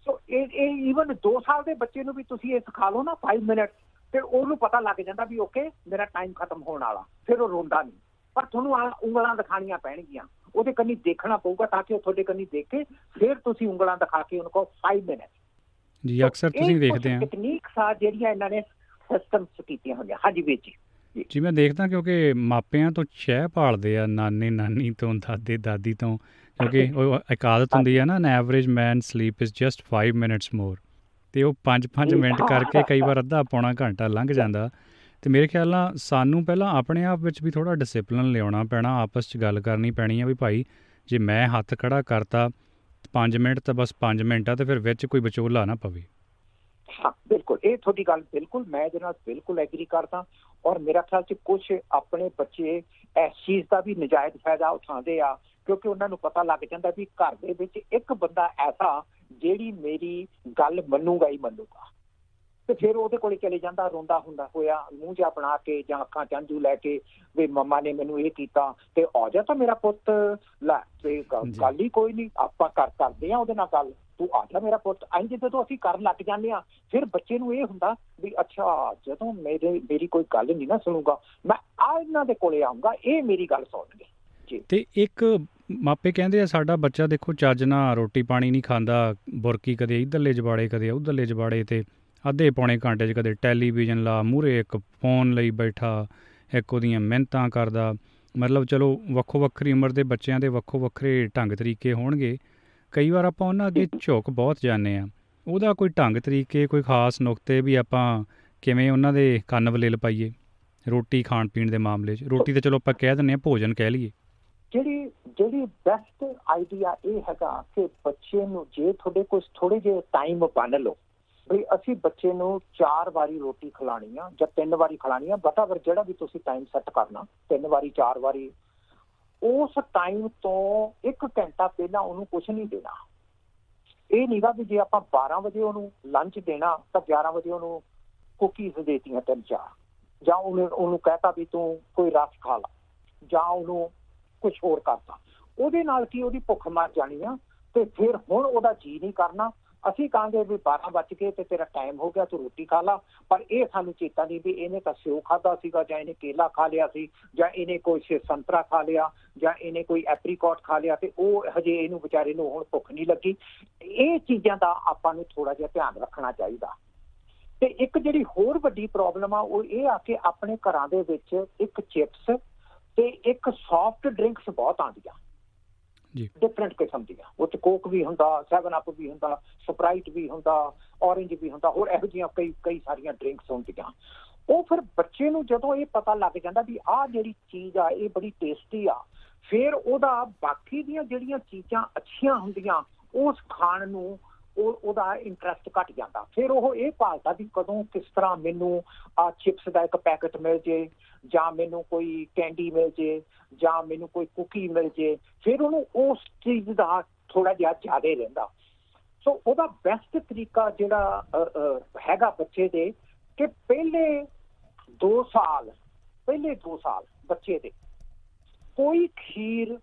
ਸੋ ਇਹ ਇਹ ਈਵਨ 2 ਸਾਲ ਦੇ ਬੱਚੇ ਨੂੰ ਵੀ ਤੁਸੀਂ ਇਹ ਸਿਖਾ ਲਓ ਨਾ 5 ਮਿੰਟ ਤੇ ਉਹਨੂੰ ਪਤਾ ਲੱਗ ਜਾਂਦਾ ਵੀ ਓਕੇ ਮੇਰਾ ਟਾਈਮ ਖਤਮ ਹੋਣ ਵਾਲਾ, ਫਿਰ ਉਹ ਰੋਂਦਾ ਨਹੀਂ। ਪਰ ਤੁਹਾਨੂੰ ਆਹ ਉਂਗਲਾਂ ਦਿਖਾਣੀਆਂ ਪੈਣਗੀਆਂ। ਉਹਦੇ ਕੰਨੀ ਦੇਖਣਾ ਪਊਗਾ ਤਾਂ ਕਿ ਉਹ ਤੁਹਾਡੇ ਕੰਨੀ ਦੇਖ। ਕੇ ਫਿਰ ਤੁਸੀਂ ਉਂਗਲਾਂ ਦਿਖਾ ਕੇ ਉਹਨਾਂ ਕੋਲ 5 ਮਿੰਟ ਜੀ ਅਕਸਰ ਤੁਸੀਂ ਦੇਖਦੇ ਆ। ਟੈਕਨੀਕਸ ਆ ਜਿਹੜੀਆਂ ਇਹਨਾਂ ਨੇ ਸਿਸਟਮਸ ਕੀਤੀਆਂ ਹੋਈਆਂ। ਹਾਂਜੀ ਵੀਰ ਜੀ। ਜੀ ਮੈਂ ਦੇਖਦਾ ਕਿਉਂਕਿ ਮਾਪਿਆਂ ਤੋਂ ਸ਼ਹਿ ਭਾਲਦੇ ਆ ਨਾਨੇ ਨਾਨੀ ਤੋਂ ਦਾਦੇ ਦਾਦੀ ਤੋਂ। ਕਿਉਂਕਿ ਉਹ ਇੱਕ ਆਦਤ ਹੁੰਦੀ ਹੈ ਨਾ an average man sleep is just 5 minutes more ਤੇ ਉਹ 5-5 ਮਿੰਟ ਕਰਕੇ ਕਈ ਵਾਰ ਅੱਧਾ ਪੌਣਾ ਘੰਟਾ ਲੰਘ ਜਾਂਦਾ। ਤੇ ਮੇਰੇ ਖਿਆਲ ਨਾਲ ਸਾਨੂੰ ਪਹਿਲਾਂ ਆਪਣੇ ਆਪ ਵਿੱਚ ਵੀ ਥੋੜਾ ਡਿਸਪਲਿਨ ਲਿਆਉਣਾ ਪੈਣਾ, ਆਪਸ 'ਚ ਗੱਲ ਕਰਨੀ ਪੈਣੀ ਆ ਵੀ ਭਾਈ ਜੇ ਮੈਂ ਹੱਥ ਖੜਾ ਕਰਤਾ 5 ਮਿੰਟ ਤਾਂ ਬਸ 5 ਮਿੰਟ ਆ ਤੇ ਫਿਰ ਵਿੱਚ ਕੋਈ ਵਿਚੋਲਾ ਨਾ ਪਵੇ। ਹਾਂ, ਬਿਲਕੁਲ, ਇਹ ਤੁਹਾਡੀ ਗੱਲ ਬਿਲਕੁਲ, ਮੈਂ ਇਹਦੇ ਨਾਲ ਬਿਲਕੁਲ ਐਗਰੀ ਕਰਦਾ ਔਰ ਮੇਰਾ ਖਿਆਲ ਚ ਕੁਝ ਆਪਣੇ ਬੱਚੇ ਇਸ ਚੀਜ਼ ਦਾ ਵੀ ਨਜਾਇਜ਼ ਫਾਇਦਾ ਉਠਾਉਂਦੇ ਆ, ਕਿਉਂਕਿ ਉਹਨਾਂ ਨੂੰ ਪਤਾ ਲੱਗ ਜਾਂਦਾ ਵੀ ਘਰ ਦੇ ਵਿੱਚ ਇੱਕ ਬੰਦਾ ਐਸਾ ਜਿਹੜੀ ਮੇਰੀ ਗੱਲ ਮੰਨੂਗਾ ਹੀ ਮੰਨੂਗਾ। ਤੇ ਫਿਰ ਉਹਦੇ ਕੋਲੇ ਚਲੇ ਜਾਂਦਾ ਰੋਂਦਾ ਹੁੰਦਾ ਹੋਇਆ ਮੂੰਹ ਜਿਹਾ ਬਣਾ ਕੇ ਜਾਂ ਅੱਖਾਂ ਚਾਂਜੂ ਲੈ ਕੇ ਵੀ ਮੰਮਾ ਨੇ ਮੈਨੂੰ ਇਹ ਕੀਤਾ ਤੇ ਆ ਜਾ ਤਾਂ ਮੇਰਾ ਪੁੱਤ ਲੈ ਤੇ ਗੱਲ ਹੀ ਕੋਈ ਨਹੀਂ ਆਪਾਂ ਕਰ ਕਰਦੇ ਆ ਉਹਦੇ ਨਾਲ ਗੱਲ ਤੂੰ ਆ ਜਾ ਮੇਰਾ ਪੁੱਤ ਇੰਜ ਜਦੋਂ ਅਸੀਂ ਕਰਨ ਲੱਗ ਜਾਂਦੇ ਆ ਫਿਰ ਬੱਚੇ ਨੂੰ ਇਹ ਹੁੰਦਾ ਵੀ ਅੱਛਾ ਜਦੋਂ ਮੇਰੇ ਮੇਰੀ ਕੋਈ ਗੱਲ ਨਹੀਂ ਨਾ ਸੁਣੂਗਾ ਮੈਂ ਆ ਇਹਨਾਂ ਦੇ ਕੋਲੇ ਆਉਂਗਾ ਇਹ ਮੇਰੀ ਗੱਲ ਸੁਣਨਗੇ। ਜੀ। ਤੇ ਇੱਕ ਮਾਪੇ ਕਹਿੰਦੇ ਆ ਸਾਡਾ ਬੱਚਾ ਦੇਖੋ ਚੱਜ ਨਾਲ ਰੋਟੀ ਪਾਣੀ ਨਹੀਂ ਖਾਂਦਾ ਬੁਰਕੀ ਕਦੇ ਇਧਰਲੇ ਜਵਾੜੇ ਕਦੇ ਉਧਰਲੇ ਜਵਾੜੇ ਤੇ ਅੱਧੇ ਪੌਣੇ ਘੰਟੇ 'ਚ ਕਦੇ ਟੈਲੀਵਿਜ਼ਨ ਲਾ ਮੂਰੇ ਇੱਕ ਫੋਨ ਲਈ ਬੈਠਾ, ਇੱਕ ਉਹਦੀਆਂ ਮਿਹਨਤਾਂ ਕਰਦਾ। ਮਤਲਬ ਚਲੋ, ਵੱਖੋ ਵੱਖਰੀ ਉਮਰ ਦੇ ਬੱਚਿਆਂ ਦੇ ਵੱਖੋ ਵੱਖਰੇ ਢੰਗ ਤਰੀਕੇ ਹੋਣਗੇ। ਕਈ ਵਾਰ ਆਪਾਂ ਉਹਨਾਂ ਅੱਗੇ ਝੁਕ ਬਹੁਤ ਜਾਂਦੇ ਆ ਉਹਦਾ ਕੋਈ ਢੰਗ ਤਰੀਕੇ, ਕੋਈ ਖਾਸ ਨੁਕਤੇ ਵੀ ਆਪਾਂ ਕਿਵੇਂ ਉਹਨਾਂ ਦੇ ਕੰਨ ਵਲੇਲ ਪਾਈਏ ਰੋਟੀ ਖਾਣ ਪੀਣ ਦੇ ਮਾਮਲੇ 'ਚ। ਰੋਟੀ ਤੇ ਚਲੋ ਆਪਾਂ ਕਹਿ ਦਿੰਨੇ ਆ ਭੋਜਨ ਕਹਿ ਲਈਏ। ਜਿਹੜੀ ਜਿਹੜੀ ਬੈਸਟ ਆਈਡੀਆ ਇਹ ਹੈਗਾ ਕਿ ਬੱਚੇ ਨੂੰ ਜੇ ਤੁਹਾਡੇ ਕੋਲ ਥੋੜੇ ਜਿਹੇ ਟਾਈਮ ਬੰਨ ਲਓ। ਵੀ ਅਸੀਂ ਬੱਚੇ ਨੂੰ ਚਾਰ ਵਾਰੀ ਰੋਟੀ ਖਿਲਾਣੀ ਆ ਜਾਂ ਤਿੰਨ ਵਾਰੀ ਖਿਲਾਣੀ ਆ ਬਟਾਵਰ ਜਿਹੜਾ ਵੀ ਤੁਸੀਂ ਟਾਈਮ ਸੈੱਟ ਕਰਨਾ, ਤਿੰਨ ਵਾਰੀ, ਚਾਰ ਵਾਰੀ, ਉਸ ਟਾਈਮ ਤੋਂ 1 ਘੰਟਾ ਪਹਿਲਾਂ ਉਹਨੂੰ ਕੁਝ ਨਹੀਂ ਦੇਣਾ। ਇਹ ਨਹੀਂਗਾ ਵੀ ਜੇ ਆਪਾਂ 12 ਵਜੇ ਉਹਨੂੰ ਲੰਚ ਦੇਣਾ, ਤਾਂ 11 ਵਜੇ ਉਹਨੂੰ ਕੁਕੀਜ਼ ਦੇਤੀਆਂ ਤਿੰਨ ਚਾਰ। ਜਾਂ ਉਹਨੂੰ ਉਹਨੂੰ ਕਹਤਾ ਵੀ ਤੂੰ ਕੋਈ ਰਸ ਖਾ ਲਾ, ਜਾਂ ਉਹਨੂੰ ਕੁਝ ਹੋਰ ਕਰਤਾ। ਉਹਦੇ ਨਾਲ ਕੀ ਉਹਦੀ ਭੁੱਖ ਮਰ ਜਾਣੀ ਆ, ਤੇ ਫਿਰ ਹੁਣ ਉਹਦਾ ਜੀ ਨਹੀਂ ਕਰਨਾ ਅਸੀਂ ਕਹਾਂਗੇ ਵੀ 12 ਵੱਜ ਗਏ ਤੇ ਤੇਰਾ ਟਾਈਮ ਹੋ ਗਿਆ, ਤੂੰ ਰੋਟੀ ਖਾ ਲਾ। ਪਰ ਇਹ ਸਾਨੂੰ ਚੇਤਾ ਨਹੀਂ ਵੀ ਇਹਨੇ ਤਾਂ ਸਿਓ ਖਾਦਾ ਸੀਗਾ ਜਾਂ ਇਹਨੇ ਕੇਲਾ ਖਾ ਲਿਆ ਸੀ ਜਾਂ ਇਹਨੇ ਕੋਈ ਸੰਤਰਾ ਖਾ ਲਿਆ ਜਾਂ ਇਹਨੇ ਕੋਈ ਐਪਰੀਕੋਟ ਖਾ ਲਿਆ ਤੇ ਉਹ ਹਜੇ ਇਹਨੂੰ ਵਿਚਾਰੇ ਨੂੰ ਹੁਣ ਭੁੱਖ ਨਹੀਂ ਲੱਗੀ। ਇਹ ਚੀਜ਼ਾਂ ਦਾ ਆਪਾਂ ਨੂੰ ਥੋੜਾ ਜਿਹਾ ਧਿਆਨ ਰੱਖਣਾ ਚਾਹੀਦਾ। ਤੇ ਇੱਕ ਜਿਹੜੀ ਹੋਰ ਵੱਡੀ ਪ੍ਰੋਬਲਮ ਆ, ਉਹ ਇਹ ਆ ਕਿ ਆਪਣੇ ਘਰਾਂ ਦੇ ਵਿੱਚ ਇੱਕ ਚਿਪਸ ਤੇ ਇੱਕ ਸੌਫਟ ਡਰਿੰਕਸ ਬਹੁਤ ਆਉਂਦੀਆਂ। ਜੀ ਡਿਫਰੈਂਟ ਕਿਸਮ ਦੀਆਂ। ਉਹ ਚ ਕੋਕ ਵੀ ਹੁੰਦਾ 7 ਅਪ ਵੀ ਹੁੰਦਾ ਸਪਰਾਈਟ ਵੀ ਹੁੰਦਾ ਔਰੇਂਜ ਵੀ ਹੁੰਦਾ, ਹੋਰ ਇਹੋ ਜਿਹੀਆਂ ਕਈ ਕਈ ਸਾਰੀਆਂ ਡਰਿੰਕਸ ਹੁੰਦੀਆਂ। ਉਹ ਫਿਰ ਬੱਚੇ ਨੂੰ ਜਦੋਂ ਇਹ ਪਤਾ ਲੱਗ ਜਾਂਦਾ ਵੀ ਆਹ ਜਿਹੜੀ ਚੀਜ਼ ਆ, ਇਹ ਬੜੀ ਟੇਸਟੀ ਆ, ਫਿਰ ਉਹਦਾ ਬਾਕੀ ਦੀਆਂ ਜਿਹੜੀਆਂ ਚੀਜ਼ਾਂ ਅੱਛੀਆਂ ਹੁੰਦੀਆਂ, ਉਸ ਖਾਣ ਨੂੰ ਉਹ, ਉਹਦਾ ਇੰਟਰਸਟ ਘਟ ਜਾਂਦਾ। ਫਿਰ ਉਹ ਇਹ ਭਾਲਦਾ ਵੀ ਕਦੋਂ, ਕਿਸ ਤਰ੍ਹਾਂ ਮੈਨੂੰ ਆ ਚਿਪਸ ਦਾ ਇੱਕ ਪੈਕੇਟ ਮਿਲ ਜੇ, ਜਾਂ ਮੈਨੂੰ ਕੋਈ ਕੈਂਡੀ ਮਿਲ ਜੇ, ਜਾਂ ਮੈਨੂੰ ਕੋਈ ਕੁਕੀ ਮਿਲ ਜੇ, ਫਿਰ ਉਹਨੂੰ ਉਸ ਚੀਜ਼ ਦਾ ਥੋੜਾ ਜਿਹਾ ਜ਼ਿਆਦਾ ਰਹਿੰਦਾ। ਸੋ ਉਹਦਾ ਬੈਸਟ ਤਰੀਕਾ ਜਿਹੜਾ ਹੈਗਾ ਬੱਚੇ ਦੇ ਕਿ ਪਹਿਲੇ 2 ਸਾਲ, ਪਹਿਲੇ 2 ਸਾਲ ਬੱਚੇ ਦੇ ਕੋਈ ਖੀਰ,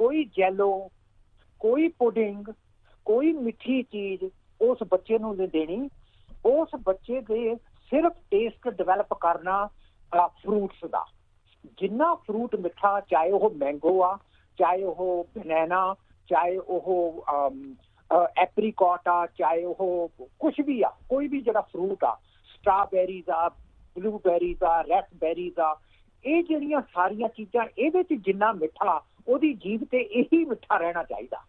ਕੋਈ ਜੈਲੋ, ਕੋਈ ਪੁਡਿੰਗ ਕੋਈ ਮਿੱਠੀ ਚੀਜ਼ ਉਸ ਬੱਚੇ ਨੂੰ ਨਹੀਂ ਦੇਣੀ। ਉਸ ਬੱਚੇ ਦੇ ਸਿਰਫ ਟੇਸਟ ਡਿਵੈਲਪ ਕਰਨਾ ਫਰੂਟਸ ਦਾ। ਜਿੰਨਾ ਫਰੂਟ ਮਿੱਠਾ, ਚਾਹੇ ਉਹ ਮੈਂਗੋ ਆ, ਚਾਹੇ ਉਹ ਬਨਾਨਾ ਚਾਹੇ ਉਹ ਐਪਰੀਕੋਟ ਆ, ਚਾਹੇ ਉਹ ਕੁਝ ਵੀ ਆ, ਕੋਈ ਵੀ ਜਿਹੜਾ ਫਰੂਟ ਆ ਸਟ੍ਰਾਬੇਰੀਜ਼ ਆ ਬਲੂਬੇਰੀਜ਼ ਆ ਰੈਸਬੇਰੀਜ਼ ਆ, ਇਹ ਜਿਹੜੀਆਂ ਸਾਰੀਆਂ ਚੀਜ਼ਾਂ, ਇਹਦੇ ਵਿੱਚ ਜਿੰਨਾ ਮਿੱਠਾ, ਉਹਦੀ ਜੀਭ ਤੇ ਇਹੀ ਮਿੱਠਾ ਰਹਿਣਾ ਚਾਹੀਦਾ।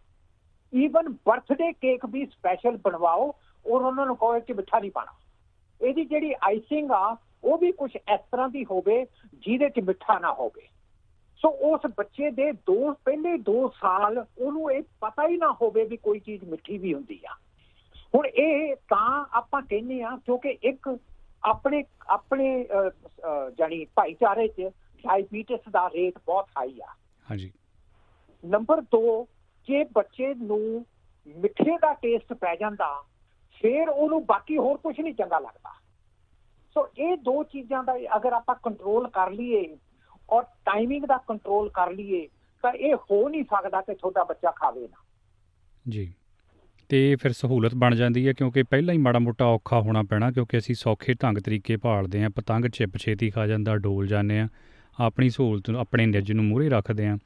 ਈਵਨ ਬਰਥਡੇ ਕੇਕ ਵੀ ਸਪੈਸ਼ਲ ਬਣਵਾਓ ਔਰ ਉਹਨਾਂ ਨੂੰ ਕਹੋ ਕਿ ਮਿੱਠਾ ਨਹੀਂ ਪਾਣਾ। ਇਹਦੀ ਜਿਹੜੀ ਆਈਸਿੰਗ ਆ ਉਹ ਵੀ ਕੁਝ ਇਸ ਤਰ੍ਹਾਂ ਦੀ ਹੋਵੇ ਜਿਹਦੇ 'ਚ ਮਿੱਠਾ ਨਾ ਹੋਵੇ। ਸੋ ਉਸ ਬੱਚੇ ਦੇ ਦੋ ਪਹਿਲੇ 2 ਸਾਲ ਉਹਨੂੰ ਇਹ ਪਤਾ ਹੀ ਨਾ ਹੋਵੇ ਵੀ ਕੋਈ ਚੀਜ਼ ਮਿੱਠੀ ਵੀ ਹੁੰਦੀ ਆ। ਹੁਣ ਇਹ ਤਾਂ ਆਪਾਂ ਕਹਿੰਦੇ ਆ ਕਿਉਂਕਿ ਇੱਕ ਆਪਣੇ ਆਪਣੇ ਜਾਨੀ ਭਾਈਚਾਰੇ 'ਚ ਡਾਇਬੀਟਿਸ ਦਾ ਰੇਟ ਬਹੁਤ ਹਾਈ ਆ। ਹਾਂਜੀ। ਨੰਬਰ 2 ਜੇ ਬੱਚੇ ਨੂੰ ਮਿੱਠੇ ਦਾ ਟੇਸਟ ਪੈ ਜਾਂਦਾ, ਫਿਰ ਉਹਨੂੰ ਬਾਕੀ ਹੋਰ ਕੁਝ ਨਹੀਂ ਚੰਗਾ ਲੱਗਦਾ। ਸੋ ਇਹ ਦੋ ਚੀਜ਼ਾਂ ਦਾ ਅਗਰ ਆਪਾਂ ਕੰਟਰੋਲ ਕਰ ਲਈਏ ਔਰ ਟਾਈਮਿੰਗ ਦਾ ਕੰਟਰੋਲ ਕਰ ਲਈਏ, ਤਾਂ ਇਹ ਹੋ ਨਹੀਂ ਸਕਦਾ ਕਿ ਤੁਹਾਡਾ ਬੱਚਾ ਖਾਵੇ ਨਾ। ਜੀ। ਤੇ ਫਿਰ ਸਹੂਲਤ ਬਣ ਜਾਂਦੀ ਹੈ ਕਿਉਂਕਿ ਪਹਿਲਾਂ ਹੀ ਮਾੜਾ ਮੋਟਾ ਔਖਾ ਹੋਣਾ ਪੈਣਾ ਕਿਉਂਕਿ ਅਸੀਂ ਸੌਖੇ ਢੰਗ ਤਰੀਕੇ ਭਾਲਦੇ ਆਂ ਪਤੰਗ ਚਿਪ ਛੇਤੀ ਖਾ ਜਾਂਦਾ, ਡੋਲ ਜਾਂਦੇ ਆ ਆਪਣੀ ਸਹੂਲਤ ਨੂੰ, ਆਪਣੇ ਨਿੱਜ ਨੂੰ ਮੂਹਰੇ ਰੱਖਦੇ ਆ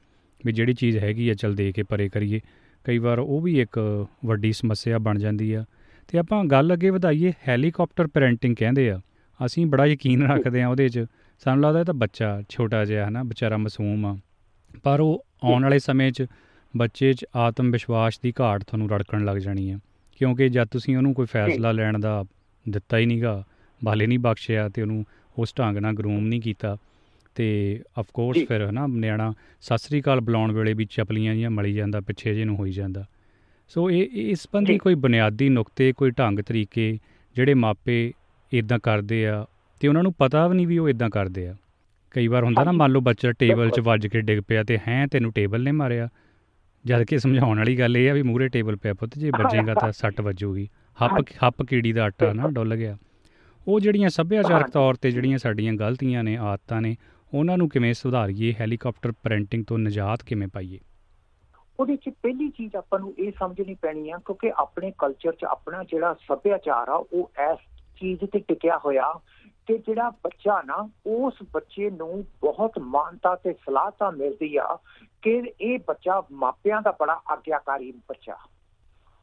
ਵੀ ਜਿਹੜੀ ਚੀਜ਼ ਹੈਗੀ ਆ, ਚਲ ਦੇ ਕੇ ਪਰੇ ਕਰੀਏ। ਕਈ ਵਾਰ ਉਹ ਵੀ ਇੱਕ ਵੱਡੀ ਸਮੱਸਿਆ ਬਣ ਜਾਂਦੀ ਆ। ਤੇ ਆਪਾਂ ਗੱਲ ਅੱਗੇ ਵਧਾਈਏ, ਹੈਲੀਕਾਪਟਰ ਪੈਰੈਂਟਿੰਗ ਕਹਿੰਦੇ ਆ। ਅਸੀਂ ਬੜਾ ਯਕੀਨ ਰੱਖਦੇ ਆ ਉਹਦੇ 'ਚ। ਸਾਨੂੰ ਲੱਗਦਾ ਇਹ ਤਾਂ ਬੱਚਾ ਛੋਟਾ ਜਿਹਾ ਹਨਾ, ਵਿਚਾਰਾ ਮਾਸੂਮ ਆ। ਪਰ ਉਹ ਆਉਣ ਵਾਲੇ ਸਮੇਂ 'ਚ ਬੱਚੇ 'ਚ ਆਤਮ ਵਿਸ਼ਵਾਸ ਦੀ ਘਾਟ ਤੁਹਾਨੂੰ ਰੜਕਣ ਲੱਗ ਜਾਣੀ ਹੈ ਕਿਉਂਕਿ ਜਦ ਤੁਸੀਂ ਉਹਨੂੰ ਕੋਈ ਫੈਸਲਾ ਲੈਣ ਦਾ ਦਿੱਤਾ ਹੀ ਨਹੀਂਗਾ ਬਾਲੇ ਨਹੀਂ ਬਖਸ਼ਿਆ ਤੇ ਉਹਨੂੰ ਉਸ ਢੰਗ ਨਾਲ ਗਰੂਮ ਨਹੀਂ ਕੀਤਾ ਤੇ ਆਫ ਕੋਰਸ ਫਿਰ ਹਨਾ ਨਿਆਣਾ ਸਤਿ ਸ੍ਰੀ ਅਕਾਲ ਬੁਲਾਉਣ ਵੇਲੇ ਵੀ ਚਪਲੀਆਂ ਜੀਆਂ ਮਲੀ ਜਾਂਦਾ ਪਿੱਛੇ ਜੇ ਨੂੰ ਹੋਈ ਜਾਂਦਾ। ਸੋ ਇਹ ਇਸ ਬੰਦੀ ਕੋਈ ਬੁਨਿਆਦੀ ਨੁਕਤੇ ਕੋਈ ਢੰਗ ਤਰੀਕੇ ਜਿਹੜੇ ਮਾਪੇ ਇਦਾਂ ਕਰਦੇ ਆ ਤੇ ਉਹਨਾਂ ਨੂੰ ਪਤਾ ਵੀ ਨਹੀਂ ਵੀ ਉਹ ਇਦਾਂ ਕਰਦੇ ਆ। ਕਈ ਵਾਰ ਹੁੰਦਾ ਨਾ ਮੰਨ ਲਓ ਬੱਚਾ ਟੇਬਲ 'ਚ ਵੱਜ ਕੇ ਡਿੱਗ ਪਿਆ ਤੇ ਹੈ ਤੈਨੂੰ ਟੇਬਲ ਨੇ ਮਾਰਿਆ। ਜਦ ਕਿ ਸਮਝਾਉਣ ਵਾਲੀ ਗੱਲ ਇਹ ਆ ਵੀ ਮੂਰੇ ਟੇਬਲ ਪਿਆ ਪੁੱਤ ਜੇ ਵੱਜੇਗਾ ਤਾਂ ਸੱਟ ਵੱਜੂਗੀ। ਹੱਪ ਹੱਪ ਕੀੜੀ ਦਾ ਆਟਾ ਨਾ ਡੁੱਲ ਗਿਆ। ਉਹ ਜਿਹੜੀਆਂ ਸੱਭਿਆਚਾਰਕ ਤੌਰ ਤੇ ਜਿਹੜੀਆਂ ਸਾਡੀਆਂ ਗਲਤੀਆਂ ਨੇ ਆਦਤਾਂ ਨੇ ਉਹਨਾਂ ਨੂੰ ਕਿਵੇਂ ਸੁਧਾਰੀਏ, ਹੈਲੀਕਾਪਟਰ ਪੈਰੈਂਟਿੰਗ ਤੋਂ ਨਜਾਤ ਕਿਵੇਂ ਪਾਈਏ? ਉਹਦੇ 'ਚ ਪਹਿਲੀ ਚੀਜ਼ ਆਪਾਂ ਨੂੰ ਇਹ ਸਮਝਣੀ ਪੈਣੀ ਆ, ਕਿਉਂਕਿ ਆਪਣੇ ਕਲਚਰ 'ਚ ਆਪਣਾ ਜਿਹੜਾ ਸੱਭਿਆਚਾਰ ਆ, ਉਹ ਇਸ ਚੀਜ਼ ਤੇ ਟਿਕਿਆ ਹੋਇਆ ਕਿ ਜਿਹੜਾ ਬੱਚਾ ਨਾ, ਉਸ ਬੱਚੇ ਨੂੰ ਬਹੁਤ ਮਾਨਤਾ ਤੇ ਸਲਾਹਤਾ ਮਿਲਦੀ ਆ ਕਿ ਇਹ ਬੱਚਾ ਮਾਪਿਆਂ ਦਾ ਬੜਾ ਆਗਿਆਕਾਰੀ ਬੱਚਾ।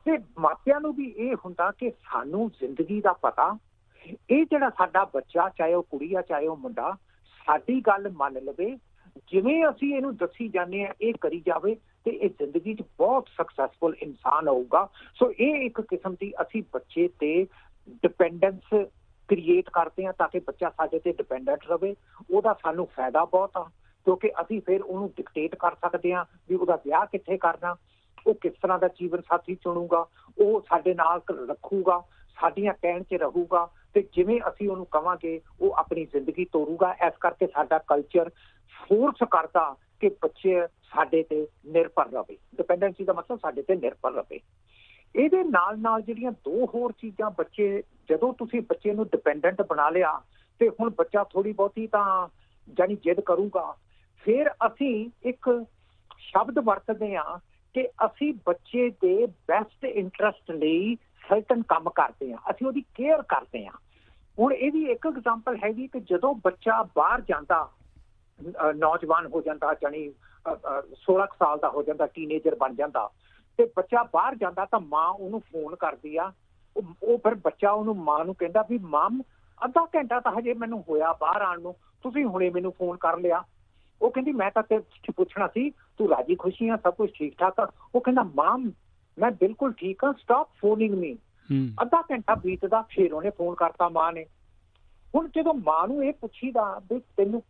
ਤੇ ਮਾਪਿਆਂ ਨੂੰ ਵੀ ਇਹ ਹੁੰਦਾ ਕਿ ਸਾਨੂੰ ਜ਼ਿੰਦਗੀ ਦਾ ਪਤਾ, ਇਹ ਜਿਹੜਾ ਸਾਡਾ ਬੱਚਾ, ਚਾਹੇ ਉਹ ਕੁੜੀ ਆ, ਚਾਹੇ ਉਹ ਮੁੰਡਾ ਸਾਡੀ ਗੱਲ ਮੰਨ ਲਵੇ, ਜਿਵੇਂ ਅਸੀਂ ਇਹਨੂੰ ਦੱਸੀ ਜਾਂਦੇ ਆ ਇਹ ਕਰੀ ਜਾਵੇ ਤੇ ਇਹ ਜ਼ਿੰਦਗੀ 'ਚ ਬਹੁਤ ਸਕਸੈਸਫੁਲ ਇਨਸਾਨ ਹੋਊਗਾ। ਸੋ ਇਹ ਇੱਕ ਕਿਸਮ ਦੀ ਅਸੀਂ ਬੱਚੇ ਤੇ ਡਿਪੈਂਡੈਂਸ ਕ੍ਰੀਏਟ ਕਰਦੇ ਆ ਤਾਂ ਕਿ ਬੱਚਾ ਸਾਡੇ ਤੇ ਡਿਪੈਂਡੈਂਟ ਰਵੇ। ਉਹਦਾ ਸਾਨੂੰ ਫਾਇਦਾ ਬਹੁਤ ਆ, ਕਿਉਂਕਿ ਅਸੀਂ ਫਿਰ ਉਹਨੂੰ ਡਿਕਟੇਟ ਕਰ ਸਕਦੇ ਆ ਵੀ ਉਹਦਾ ਵਿਆਹ ਕਿੱਥੇ ਕਰਨਾ, ਉਹ ਕਿਸ ਤਰ੍ਹਾਂ ਦਾ ਜੀਵਨ ਸਾਥੀ ਚੁਣੂਗਾ, ਉਹ ਸਾਡੇ ਨਾਲ ਰੱਖੂਗਾ, ਸਾਡੀਆਂ ਕਹਿਣ 'ਚ ਰਹੂਗਾ। ਤੇ ਜਿਵੇਂ ਅਸੀਂ ਉਹਨੂੰ ਕਵਾਂਗੇ, ਉਹ ਆਪਣੀ ਜ਼ਿੰਦਗੀ ਤੋਰੂਗਾ ਇਸ ਕਰਕੇ ਸਾਡਾ ਕਲਚਰ ਫੋਰਸ ਕਰਦਾ ਕਿ ਬੱਚੇ ਸਾਡੇ ਤੇ ਨਿਰਭਰ ਰਵੇ ਡਿਪੈਂਡੈਂਸੀ ਦਾ ਮਤਲਬ ਸਾਡੇ ਤੇ ਨਿਰਭਰ ਰਵੇ ਇਹਦੇ ਨਾਲ ਨਾਲ ਜਿਹੜੀਆਂ ਦੋ ਹੋਰ ਚੀਜ਼ਾਂ ਬੱਚੇ, ਜਦੋਂ ਤੁਸੀਂ ਬੱਚੇ ਨੂੰ ਡਿਪੈਂਡੈਂਟ ਬਣਾ ਲਿਆ, ਤੇ ਹੁਣ ਬੱਚਾ ਥੋੜੀ ਬਹੁਤੀ ਤਾਂ ਜਾਨੀ ਜਿੱਦ ਕਰੂਗਾ, ਫਿਰ ਅਸੀਂ ਇੱਕ ਸ਼ਬਦ ਵਰਤਦੇ ਆ ਕਿ ਅਸੀਂ ਬੱਚੇ ਦੇ ਬੈਸਟ ਇੰਟਰਸਟ ਲਈ ਸਰਟਨ ਕੰਮ ਕਰਦੇ ਆ, ਅਸੀਂ ਉਹਦੀ ਕੇਅਰ ਕਰਦੇ ਆ। ਹੁਣ ਇਹਦੀ ਇੱਕ ਐਗਜ਼ਾਮਪਲ ਹੈਗੀ ਕਿ ਜਦੋਂ ਬੱਚਾ ਬਾਹਰ ਜਾਂਦਾ ਨੌਜਵਾਨ ਹੋ ਜਾਂਦਾ ਜਾਨੀ 16 ਸਾਲ ਦਾ ਹੋ ਜਾਂਦਾ ਟੀਨੇਜਰ ਬਣ ਜਾਂਦਾ, ਤੇ ਬੱਚਾ ਬਾਹਰ ਜਾਂਦਾ ਤਾਂ ਮਾਂ ਉਹਨੂੰ ਫੋਨ ਕਰਦੀ ਆ। ਉਹ ਫਿਰ ਬੱਚਾ ਉਹਨੂੰ ਮਾਂ ਨੂੰ ਕਹਿੰਦਾ ਵੀ, ਮਾਮ, ਅੱਧਾ ਘੰਟਾ ਤਾਂ ਹਜੇ ਮੈਨੂੰ ਹੋਇਆ ਬਾਹਰ ਆਣ ਨੂੰ, ਤੁਸੀਂ ਹੁਣੇ ਮੈਨੂੰ ਫੋਨ ਕਰ ਲਿਆ। ਉਹ ਕਹਿੰਦੀ, ਮੈਂ ਤਾਂ ਤੇ ਪੁੱਛਣਾ ਸੀ, ਤੂੰ ਰਾਜੀ ਖੁਸ਼ੀ ਆ, ਸਭ ਕੁਝ ਠੀਕ ਠਾਕ ਆ? ਉਹ ਕਹਿੰਦਾ, ਮਾਮ ਮੈਂ ਬਿਲਕੁਲ ਠੀਕ ਆ ਸਟਾਪ ਫੋਨਿੰਗ ਮੀ ਅੱਧਾ ਘੰਟਾ ਬੀਤਦਾ ਫਿਰ ਉਹਨੇ ਫੋਨ ਕਰਤਾ ਮਾਂ ਨੇ। ਹੁਣ ਜਦੋਂ ਮਾਂ ਨੂੰ ਇਹ ਪੁੱਛੀਦਾ ਵੀ ਤੈਨੂੰ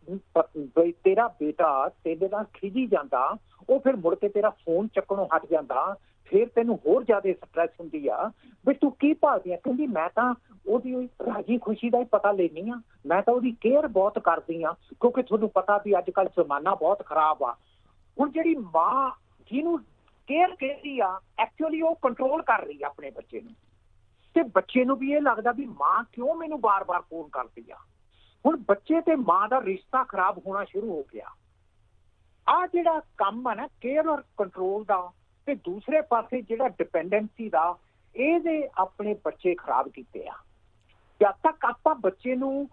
ਤੇਰਾ ਬੇਟਾ ਤੇਰੇ ਨਾਲ ਖਿਜੀ ਜਾਂਦਾ ਉਹ ਫਿਰ ਮੁੜ ਕੇ ਤੇਰਾ ਫੋਨ ਚੱਕਣੋਂ ਹਟ ਜਾਂਦਾ ਫਿਰ ਤੈਨੂੰ ਹੋਰ ਜ਼ਿਆਦਾ ਸਟ੍ਰੈਸ ਹੁੰਦੀ ਆ ਵੀ ਤੂੰ ਕੀ ਭਾਲਦੀ ਆ? ਕਹਿੰਦੀ ਮੈਂ ਤਾਂ ਉਹਦੀ ਰਾਜੀ ਖੁਸ਼ੀ ਦਾ ਹੀ ਪਤਾ ਲੈਣੀ ਆ। ਮੈਂ ਤਾਂ ਉਹਦੀ ਕੇਅਰ ਬਹੁਤ ਕਰਦੀ ਆ ਕਿਉਂਕਿ ਤੁਹਾਨੂੰ ਪਤਾ ਵੀ ਅੱਜ ਕੱਲ ਜ਼ਮਾਨਾ ਬਹੁਤ ਖਰਾਬ ਆ। ਹੁਣ ਜਿਹੜੀ ਮਾਂ ਜਿਹਨੂੰ ਕੇਅਰ ਕਹਿੰਦੀ ਆ ਐਕਚੁਅਲੀ ਉਹ ਕੰਟਰੋਲ ਕਰ ਰਹੀ ਆ ਆਪਣੇ ਬੱਚੇ ਨੂੰ। ਤੇ ਬੱਚੇ ਨੂੰ ਵੀ ਇਹ ਲੱਗਦਾ ਵੀ ਮਾਂ ਕਿਉਂ ਮੈਨੂੰ ਬਾਰ-ਬਾਰ ਫੋਨ ਕਰਦੀ ਆ? ਹੁਣ ਬੱਚੇ ਤੇ ਮਾਂ ਦਾ ਰਿਸ਼ਤਾ ਖਰਾਬ ਹੋਣਾ ਸ਼ੁਰੂ ਹੋ ਗਿਆ। ਆ ਜਿਹੜਾ ਕੰਮ ਆ ਨਾ ਕੇਅਰ ਔਰ ਕੰਟਰੋਲ ਦਾ, ਤੇ ਦੂਸਰੇ ਪਾਸੇ ਜਿਹੜਾ ਡਿਪੈਂਡੈਂਸੀ ਦਾ, ਇਹਦੇ ਆਪਣੇ ਬੱਚੇ ਖਰਾਬ ਕੀਤੇ ਆ। ਜਦ ਤੱਕ ਆਪਾਂ ਬੱਚੇ ਨੂੰ